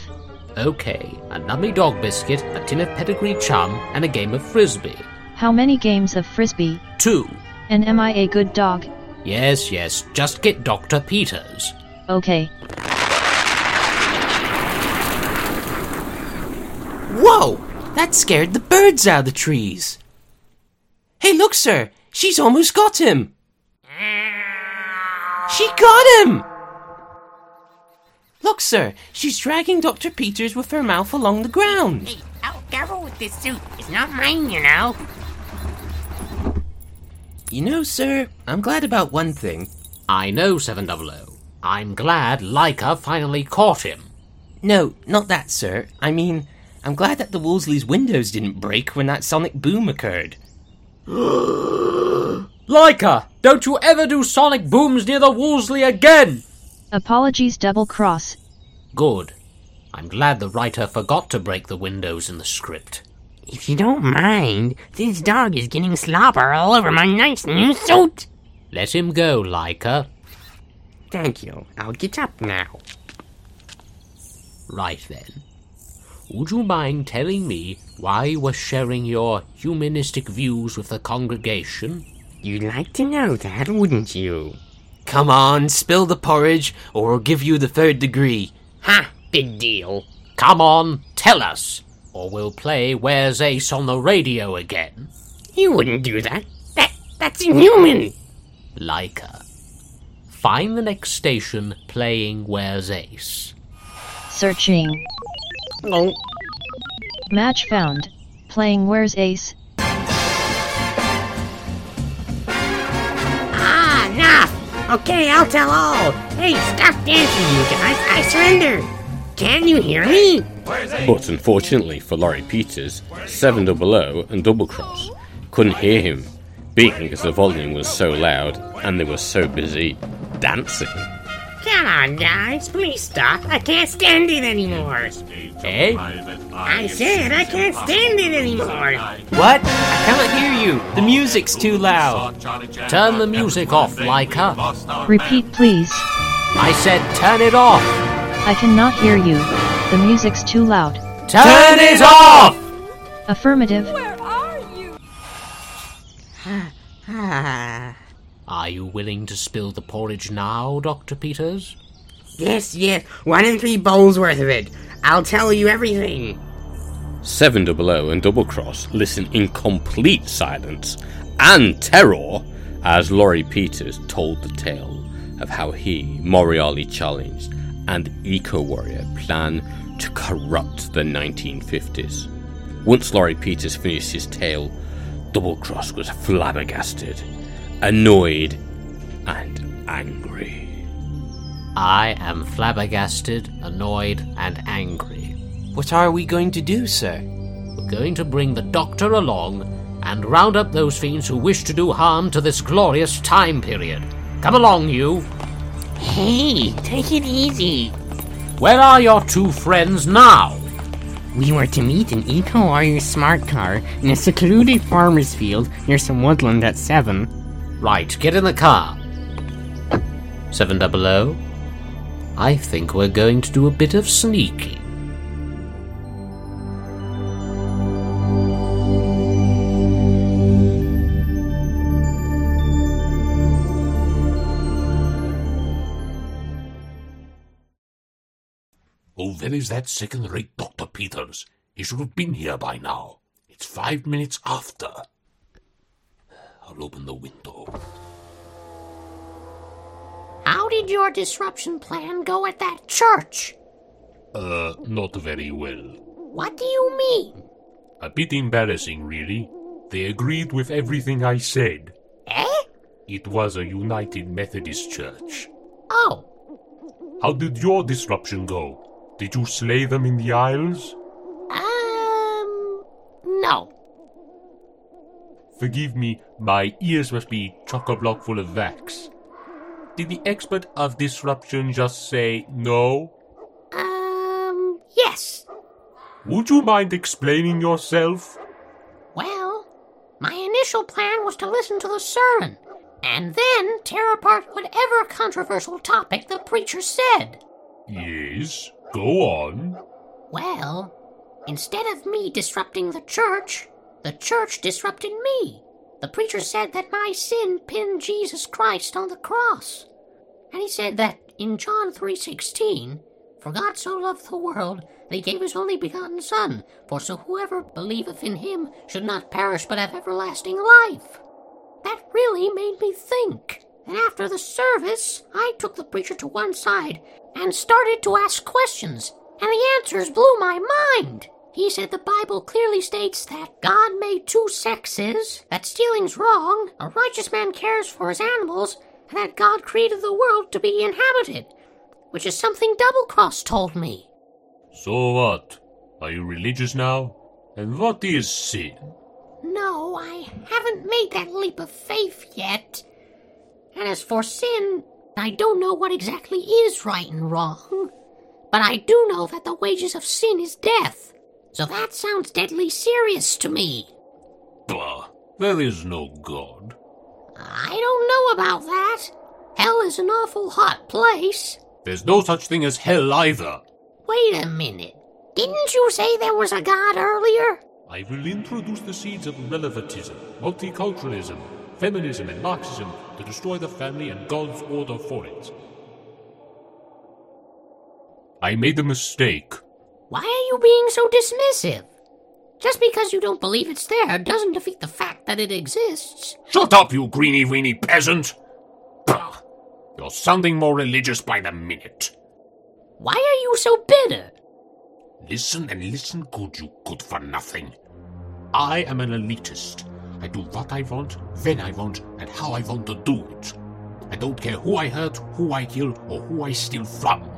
Okay, a nummy dog biscuit, a tin of pedigree chum, and a game of frisbee. How many games of frisbee? Two. And am I a good dog? Yes, yes, just get Dr. Peters. Okay. Whoa! That scared the birds out of the trees. Hey, look, sir! She's almost got him! She got him! Look, sir, she's dragging Dr. Peters with her mouth along the ground. Hey, oh, careful with this suit. It's not mine, you know. You know, sir, I'm glad about one thing. I know, 700. I'm glad Leica finally caught him. No, not that, sir. I mean, I'm glad that the Wolseley's windows didn't break when that sonic boom occurred. Leica, don't you ever do sonic booms near the Wolseley again! Apologies, double cross. Good. I'm glad the writer forgot to break the windows in the script. If you don't mind, this dog is getting slobber all over my nice new suit. Let him go, Leica. Thank you. I'll get up now. Right then. Would you mind telling me why you were sharing your humanistic views with the congregation? You'd like to know that, wouldn't you? Come on, spill the porridge, or we'll give you the third degree. Ha! Big deal. Come on, tell us, or we'll play Where's Ace on the radio again. You wouldn't do that. That that's inhuman. Leica. Find the next station playing Where's Ace. Searching. Oh. Match found. Playing Where's Ace? Ah, enough! Okay, I'll tell all. Hey, stop dancing, you guys. I surrender. Can you hear me? But unfortunately for Laurie Peters, 7 Double O and Double Cross couldn't hear him, being because the volume was so loud and they were so busy dancing. Come on, guys, please stop. I can't stand it anymore. Eh? I said I can't stand it anymore. What? I can't hear you. The music's too loud. Turn the music off, Leica. Repeat, please. I said turn it off. I cannot hear you. The music's too loud. Turn it off! Affirmative. Are you willing to spill the porridge now, Dr. Peters? Yes, yes. One and three bowls worth of it. I'll tell you everything. 7 Double O and Double Cross listen in complete silence and terror as Laurie Peters told the tale of how he, Morally challenged, and Eco Warrior plan to corrupt the 1950s. Once Laurie Peters finished his tale, Double Cross was flabbergasted, annoyed, and angry. I am flabbergasted, annoyed, and angry. What are we going to do, sir? We're going to bring the doctor along and round up those fiends who wish to do harm to this glorious time period. Come along, you. Hey, take it easy. Where are your two friends now? We were to meet in Eco Warrior Smart Car in a secluded farmer's field near some woodland at 7. Right, get in the car. 700. I think we're going to do a bit of sneaking. Oh, where is that second rate Dr. Peters? He should have been here by now. It's five minutes after. I'll open the window. How did your disruption plan go at that church? Uh, not very well. What do you mean? A bit embarrassing, really. They agreed with everything I said. Eh? It was a United Methodist Church. Oh, How did your disruption go? Did you slay them in the aisles? um, no. Forgive me, my ears must be chock-a-block full of wax. Did the expert of disruption just say no? Um, yes. Would you mind explaining yourself? Well, my initial plan was to listen to the sermon and then tear apart whatever controversial topic the preacher said. Yes, go on. Well, instead of me disrupting the church, the church disrupted me. The preacher said that my sin pinned Jesus Christ on the cross. And he said that in John 3:16, for God so loved the world that he gave his only begotten son, for so whoever believeth in him should not perish but have everlasting life. That really made me think. And after the service, I took the preacher to one side and started to ask questions, and the answers blew my mind. He said the Bible clearly states that God made two sexes, that stealing's wrong, a righteous man cares for his animals, and that God created the world to be inhabited, which is something Double Cross told me. So what? Are you religious now? And what is sin? No, I haven't made that leap of faith yet. And as for sin, I don't know what exactly is right and wrong. But I do know that the wages of sin is death. So that sounds deadly serious to me. Bah, there is no God. I don't know about that. Hell is an awful hot place. There's no such thing as hell either. Wait a minute. Didn't you say there was a god earlier? I will introduce the seeds of relativism, multiculturalism, feminism, and Marxism to destroy the family and God's order for it. I made a mistake. Why are you being so dismissive? Just because you don't believe it's there doesn't defeat the fact that it exists. Shut up, you greeny weeny peasant! Bah! You're sounding more religious by the minute. Why are you so bitter? Listen and listen good, you good for nothing. I am an elitist. I do what I want, when I want, and how I want to do it. I don't care who I hurt, who I kill, or who I steal from.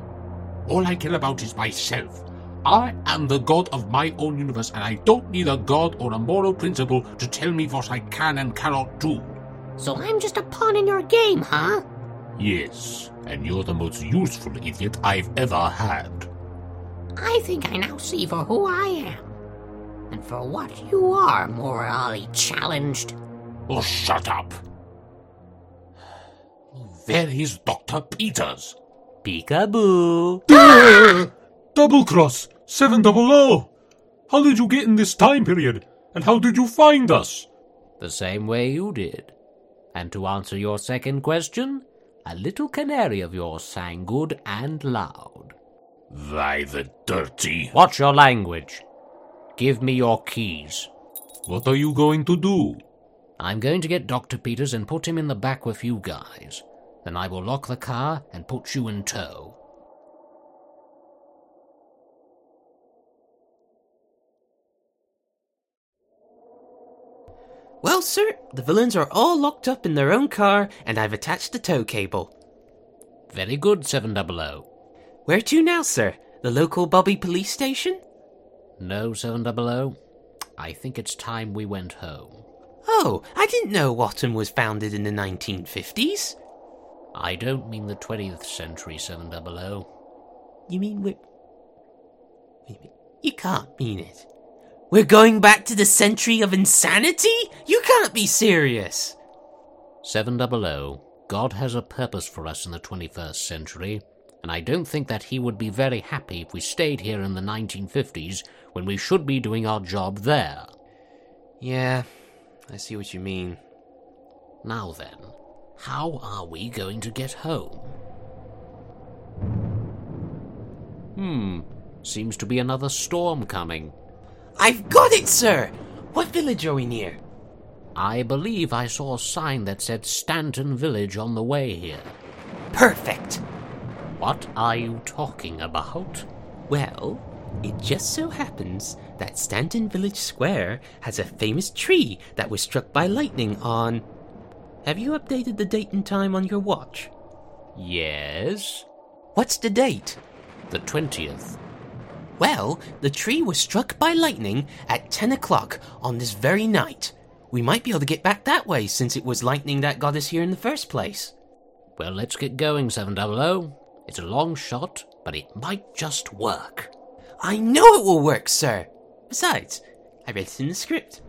All I care about is myself. I am the god of my own universe, and I don't need a god or a moral principle to tell me what I can and cannot do. So I'm just a pawn in your game, huh? Yes, and you're the most useful idiot I've ever had. I think I now see for who I am. And for what you are, morally challenged. Oh, shut up! Where is Dr. Peters? Peekaboo! Double cross! Seven double O! How did you get in this time period? And how did you find us? The same way you did. And to answer your second question, a little canary of yours sang good and loud. Why the dirty. Watch your language. Give me your keys. What are you going to do? I'm going to get Dr. Peters and put him in the back with you guys. Then I will lock the car and put you in tow. Well, sir, the villains are all locked up in their own car, and I've attached the tow cable. Very good, 700. Where to now, sir? The local Bobby police station? No, 700. I think it's time we went home. Oh, I didn't know Watton was founded in the 1950s. I don't mean the 20th century, 700. You mean we're. You can't mean it. We're going back to the century of insanity? You can't be serious. 700. God has a purpose for us in the 21st century, and I don't think that He would be very happy if we stayed here in the 1950s when we should be doing our job there. Yeah, I see what you mean. Now then, how are we going to get home? Hmm, seems to be another storm coming. I've got it, sir! What village are we near? I believe I saw a sign that said Stanton Village on the way here. Perfect! What are you talking about? Well, It just so happens that Stanton Village Square has a famous tree that was struck by lightning on. Have you updated the date and time on your watch? Yes? What's the date? The 20th. Well, the tree was struck by lightning at 10 o'clock on this very night. We might be able to get back that way since it was lightning that got us here in the first place. Well, let's get going, 700. It's a long shot, but it might just work. I know it will work, sir. Besides, I read it in the script.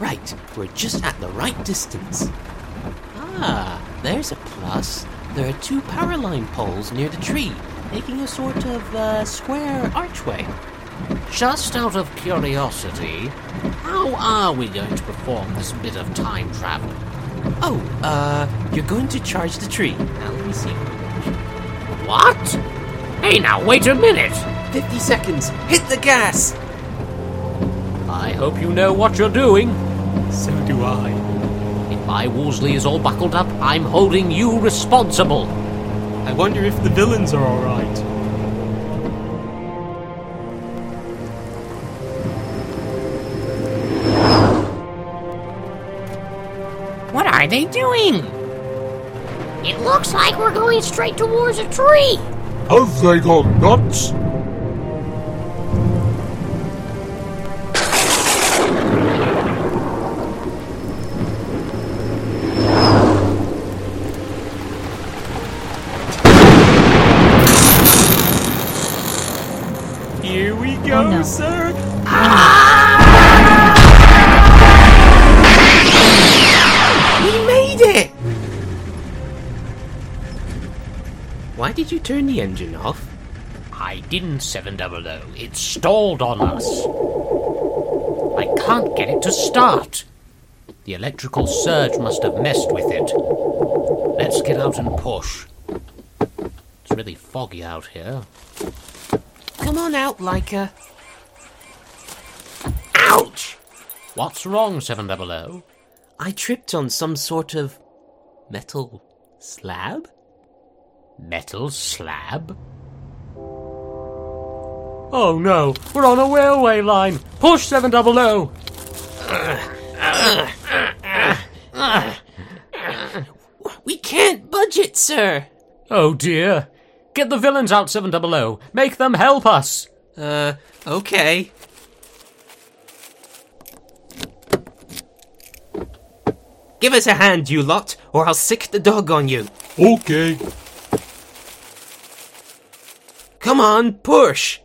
Right, we're just at the right distance. Ah, there's a plus. There are two power line poles near the tree, making a sort of uh, square archway. Just out of curiosity, how are we going to perform this bit of time travel? Oh, uh, you're going to charge the tree. Now let me see. What? Hey, now wait a minute! 50 seconds. Hit the gas! I hope you know what you're doing. So do I. If my Wolseley is all buckled up, I'm holding you responsible. I wonder if the villains are alright. What are they doing? It looks like we're going straight towards a tree. Have they gone nuts? Turn the engine off? I didn't, 700. It stalled on us. I can't get it to start. The electrical surge must have messed with it. Let's get out and push. It's really foggy out here. Come on out, Leica. Ouch! What's wrong, 700? I tripped on some sort of metal slab? Metal slab? Oh no, we're on a railway line! Push 700! We can't budge it, sir. Oh dear. Get the villains out, 700. Make them help us. Uh, okay. Give us a hand, you lot, or I'll sick the dog on you. Okay. Come on, push.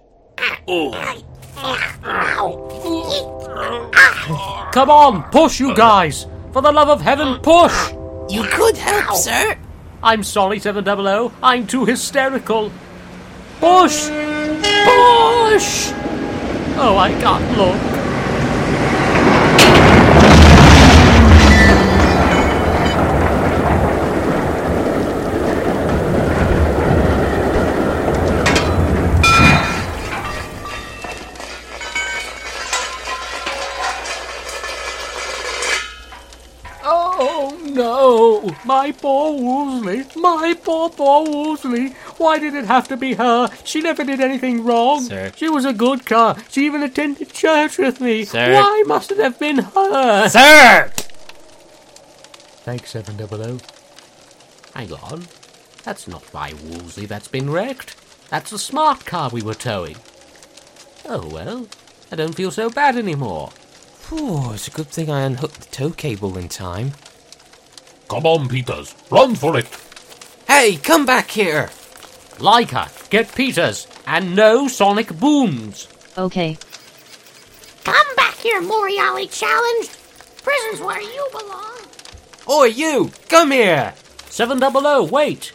Come on, push, you guys! For the love of heaven, push! You could help, sir. I'm sorry, 700. I'm too hysterical. Push! Push! Oh, I can't look. Oh no! My poor Wolseley! My poor, poor Wolseley! Why did it have to be her? She never did anything wrong. Sir. She was a good car. She even attended church with me. Sir. Why must it have been her? Sir! Thanks, 700. Hang on. That's not my Wolseley that's been wrecked. That's the smart car we were towing. Oh well, I don't feel so bad anymore. Phew, it's a good thing I unhooked the tow cable in time. Come on, Peters. Run for it. Hey, come back here! Leica, get Peters, and no sonic booms. Okay. Come back here, Morally Challenge. Prison's where you belong. Oi, you! Come here! 700, wait!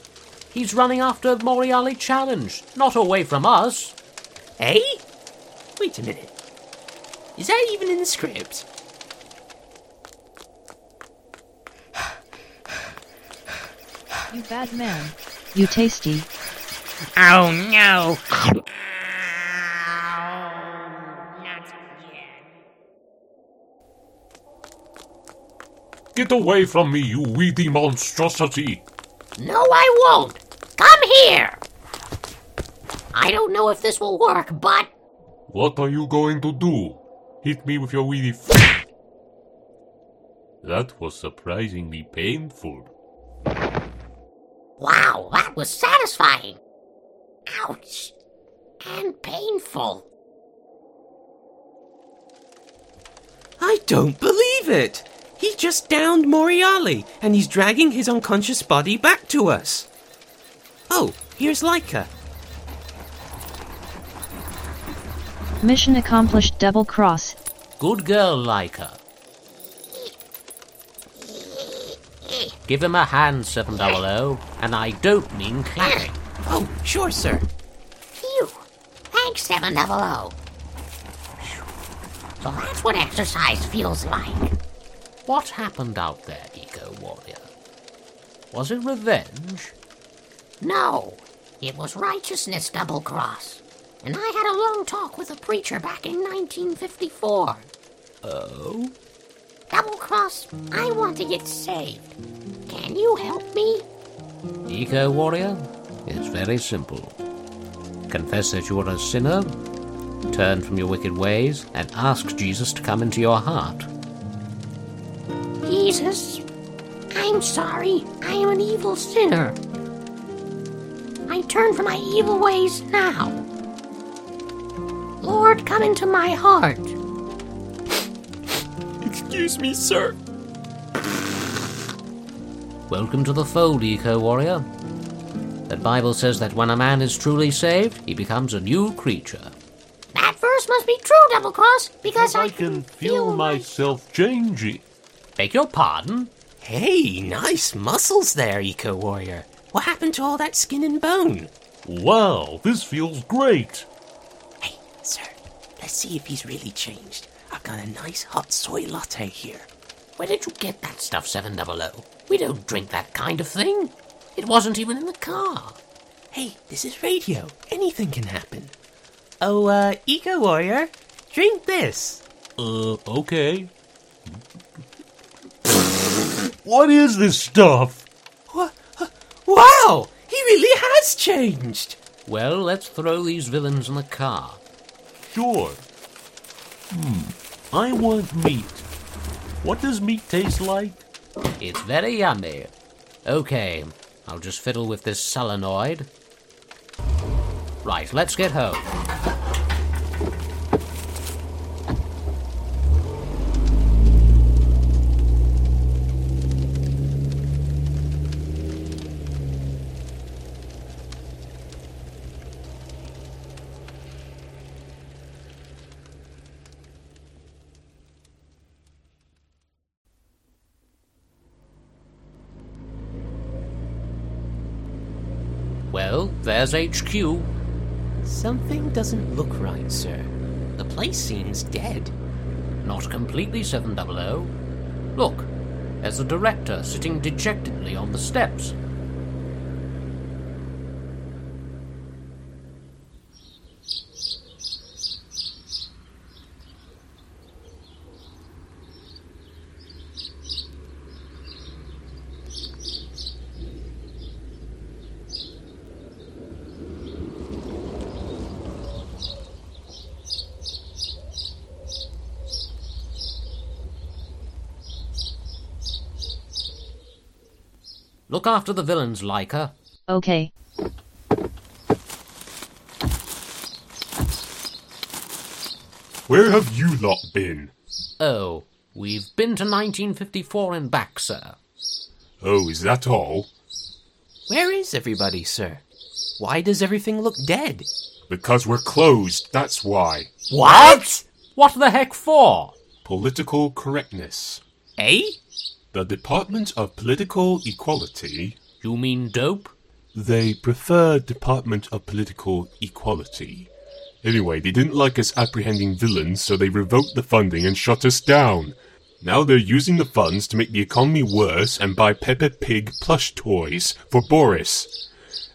He's running after Morally Challenge, not away from us. Eh? Wait a minute. Is that even in the script? You bad man. You tasty. Oh no! Get away from me, you weedy monstrosity! No, I won't. Come here. I don't know if this will work, but What are you going to do? Hit me with your weedy f- That was surprisingly painful. Wow, that was satisfying. Ouch. And painful. I don't believe it! He just downed Morally, and he's dragging his unconscious body back to us. Oh, here's Leica. Mission accomplished double cross. Good girl, Leica. Give him a hand, 700, and I don't mean clapping. Oh, sure, sir. Phew. Thanks, 700. So that's what exercise feels like. What happened out there, Eco Warrior? Was it revenge? No, it was righteousness double cross. And I had a long talk with a preacher back in 1954. Oh? Double cross, I want to get saved. Can you help me? Eco Warrior? It's very simple. Confess that you are a sinner, turn from your wicked ways, and ask Jesus to come into your heart. Jesus, I'm sorry. I am an evil sinner. I turn from my evil ways now. Lord, come into my heart. Excuse me, sir. Welcome to the fold, Eco Warrior. The Bible says that when a man is truly saved, he becomes a new creature. That verse must be true, Double Cross, because I, can feel myself changing. Beg your pardon? Hey, nice muscles there, Eco Warrior. What happened to all that skin and bone? Wow, this feels great. Hey, sir, let's see if he's really changed. I've got a nice hot soy latte here. Where did you get that stuff, 700? We don't drink that kind of thing. It wasn't even in the car. Hey, this is radio. Anything can happen. Oh, uh, Eco Warrior, drink this. Uh, okay. what is this stuff? What? Wow, he really has changed. Well, let's throw these villains in the car. Sure. Hmm, I want meat. What does meat taste like? It's very yummy. Okay, I'll just fiddle with this solenoid. Right, let's get home. There's HQ. Something doesn't look right, sir. The place seems dead. Not completely 700. Look, there's the director sitting dejectedly on the steps. Look after the villains, Leica. Okay. Where have you lot been? Oh, we've been to 1954 and back, sir. Oh, is that all? Where is everybody, sir? Why does everything look dead? Because we're closed, that's why. What? What the heck for? Political correctness. Eh? The Department of Political Equality. You mean dope? They prefer Department of Political Equality. Anyway, they didn't like us apprehending villains, so they revoked the funding and shut us down. Now they're using the funds to make the economy worse and buy Peppa Pig plush toys for Boris.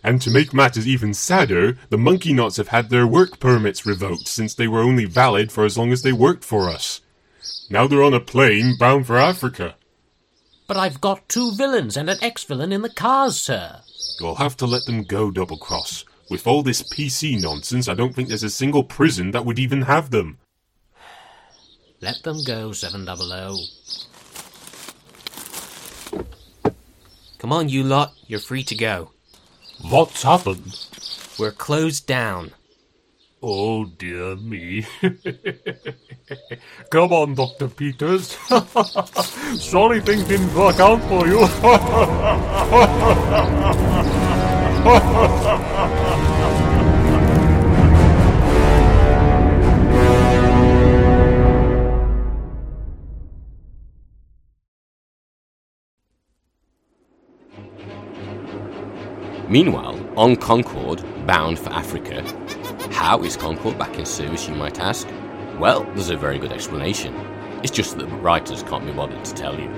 And to make matters even sadder, the monkey knots have had their work permits revoked since they were only valid for as long as they worked for us. Now they're on a plane bound for Africa. But I've got two villains and an ex-villain in the cars, sir. You'll have to let them go, Double Cross. With all this PC nonsense, I don't think there's a single prison that would even have them. Let them go, 700. Come on, you lot. You're free to go. What's happened? We're closed down. Oh dear me. Come on, Dr. Peters. Sorry things didn't work out for you. Meanwhile, on Concorde, bound for Africa, how is Concorde back in service, you might ask? Well, there's a very good explanation. It's just that the writers can't be bothered to tell you.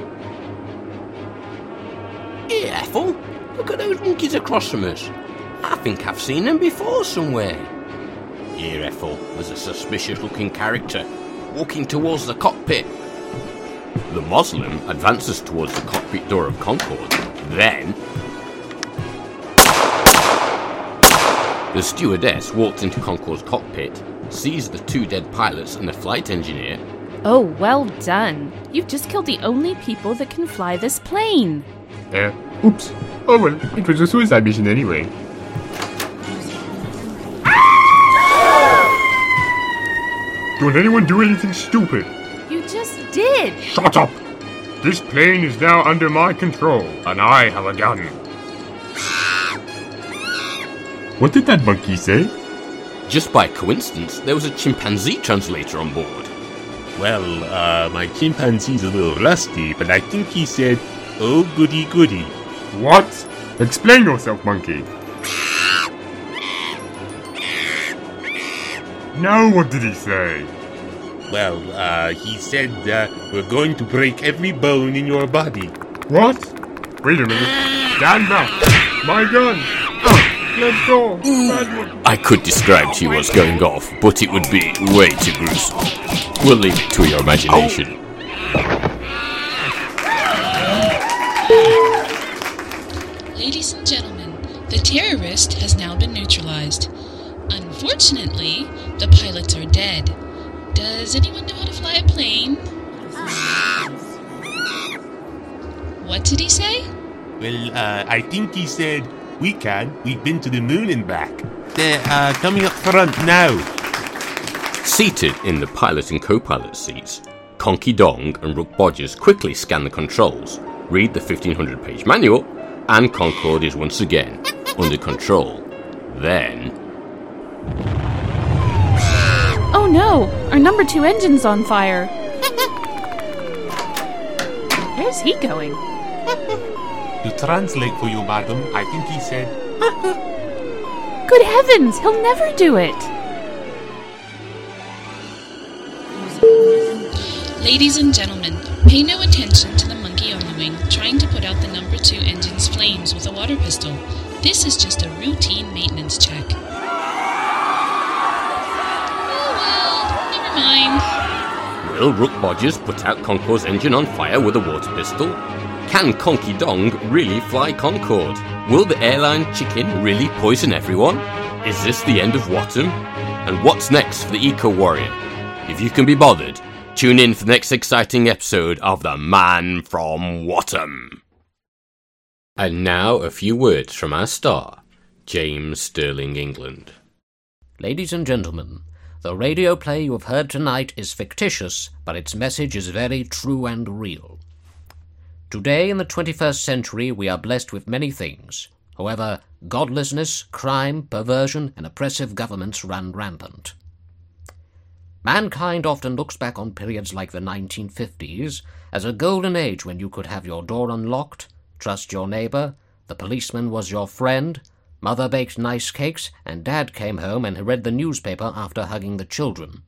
Here, Ethel, look at those monkeys across from us. I think I've seen them before somewhere. Here, Ethel, there's a suspicious looking character walking towards the cockpit. The Moslem advances towards the cockpit door of Concorde, Then, The stewardess walks into Concorde's cockpit, sees the two dead pilots and the flight engineer. Oh, well done. You've just killed the only people that can fly this plane. Uh, oops. Oh well, it was a suicide mission anyway. Don't anyone do anything stupid. You just did. Shut up! This plane is now under my control, and I have a gun. What did that monkey say? Just by coincidence, there was a chimpanzee translator on board. Well, uh, my chimpanzee's a little rusty, but I think he said, oh goody goody. What? Explain yourself, monkey. Now what did he say? Well, uh, he said, uh, we're going to break every bone in your body. What? Wait a minute. Stand back. My gun. Let's go. Bad. I could describe to you what's going off, but it would be way too gruesome. We'll leave it to your imagination. Ladies and gentlemen, the terrorist has now been neutralized. Unfortunately, the pilots are dead. Does anyone know how to fly a plane? What did he say? Well, uh, I think he said, we can. We've been to the moon and back. They're uh, coming up front now. Seated in the pilot and co-pilot seats, Conky Dong and Rook Bodgers quickly scan the controls, read the 1500 page manual, and Concorde is once again under control. Then, Oh no! Our number two engine's on fire. Where's he going? To translate for you, madam, I think he said, Good heavens! He'll never do it! Ladies and gentlemen, pay no attention to the monkey on the wing trying to put out the number two engine's flames with a water pistol. This is just a routine maintenance check. Oh well, never mind. will Rook Bodgers put out Concorde's engine on fire with a water pistol? Can Conky Dong really fly Concorde? Will the airline chicken really poison everyone? Is this the end of Wattam? And what's next for the Eco Warrior? If you can be bothered, tune in for the next exciting episode of The Man from Wattam. And now a few words from our star, James Sterling England. Ladies and gentlemen, the radio play you have heard tonight is fictitious, but its message is very true and real. Today, in the 21st century, we are blessed with many things. However, godlessness, crime, perversion, and oppressive governments run rampant. Mankind often looks back on periods like the 1950s as a golden age when you could have your door unlocked, trust your neighbor, the policeman was your friend, mother baked nice cakes, and dad came home and read the newspaper after hugging the children.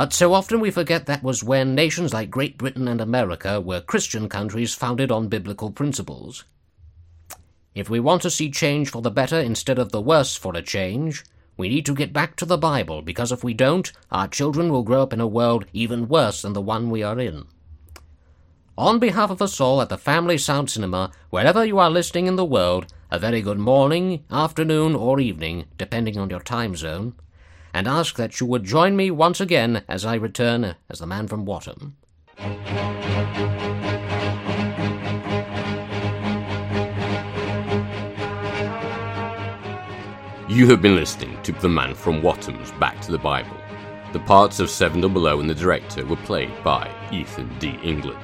But so often we forget that was when nations like Great Britain and America were Christian countries founded on biblical principles. If we want to see change for the better instead of the worse for a change, we need to get back to the Bible, because if we don't, our children will grow up in a world even worse than the one we are in. On behalf of us all at the Family Sound Cinema, wherever you are listening in the world, a very good morning, afternoon, or evening, depending on your time zone, and ask that you would join me once again as I return as the man from Watton. You have been listening to The Man from Watham's Back to the Bible. The parts of Seven Double O and the director were played by Ethan D. England.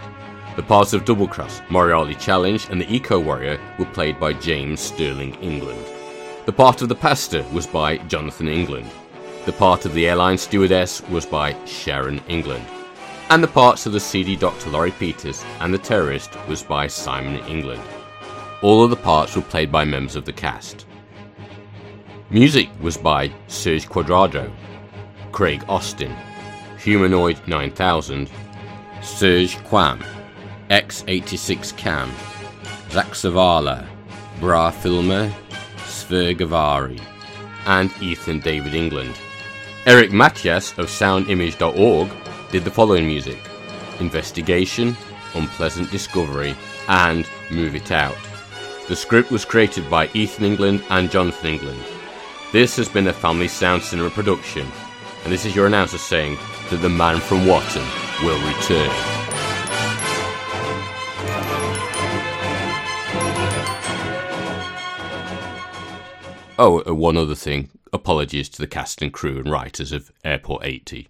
The parts of Double Cross, Moriarty Challenge, and the Eco Warrior were played by James Sterling England. The part of the pastor was by Jonathan England. The part of the airline stewardess was by Sharon England. And the parts of the CD Dr. Laurie Peters and the terrorist was by Simon England. All of the parts were played by members of the cast. Music was by Serge Quadrado, Craig Austin, Humanoid 9000, Serge Quam, X86 Cam, Zach Savala, Bra Filmer, Svergavari, and Ethan David England. Eric Matyas of SoundImage.org did the following music Investigation, Unpleasant Discovery, and Move It Out. The script was created by Ethan England and Jonathan England. This has been a Family Sound Cinema production, and this is your announcer saying that the man from Watton will return. Oh, uh, one other thing. Apologies to the cast and crew and writers of Airport 80.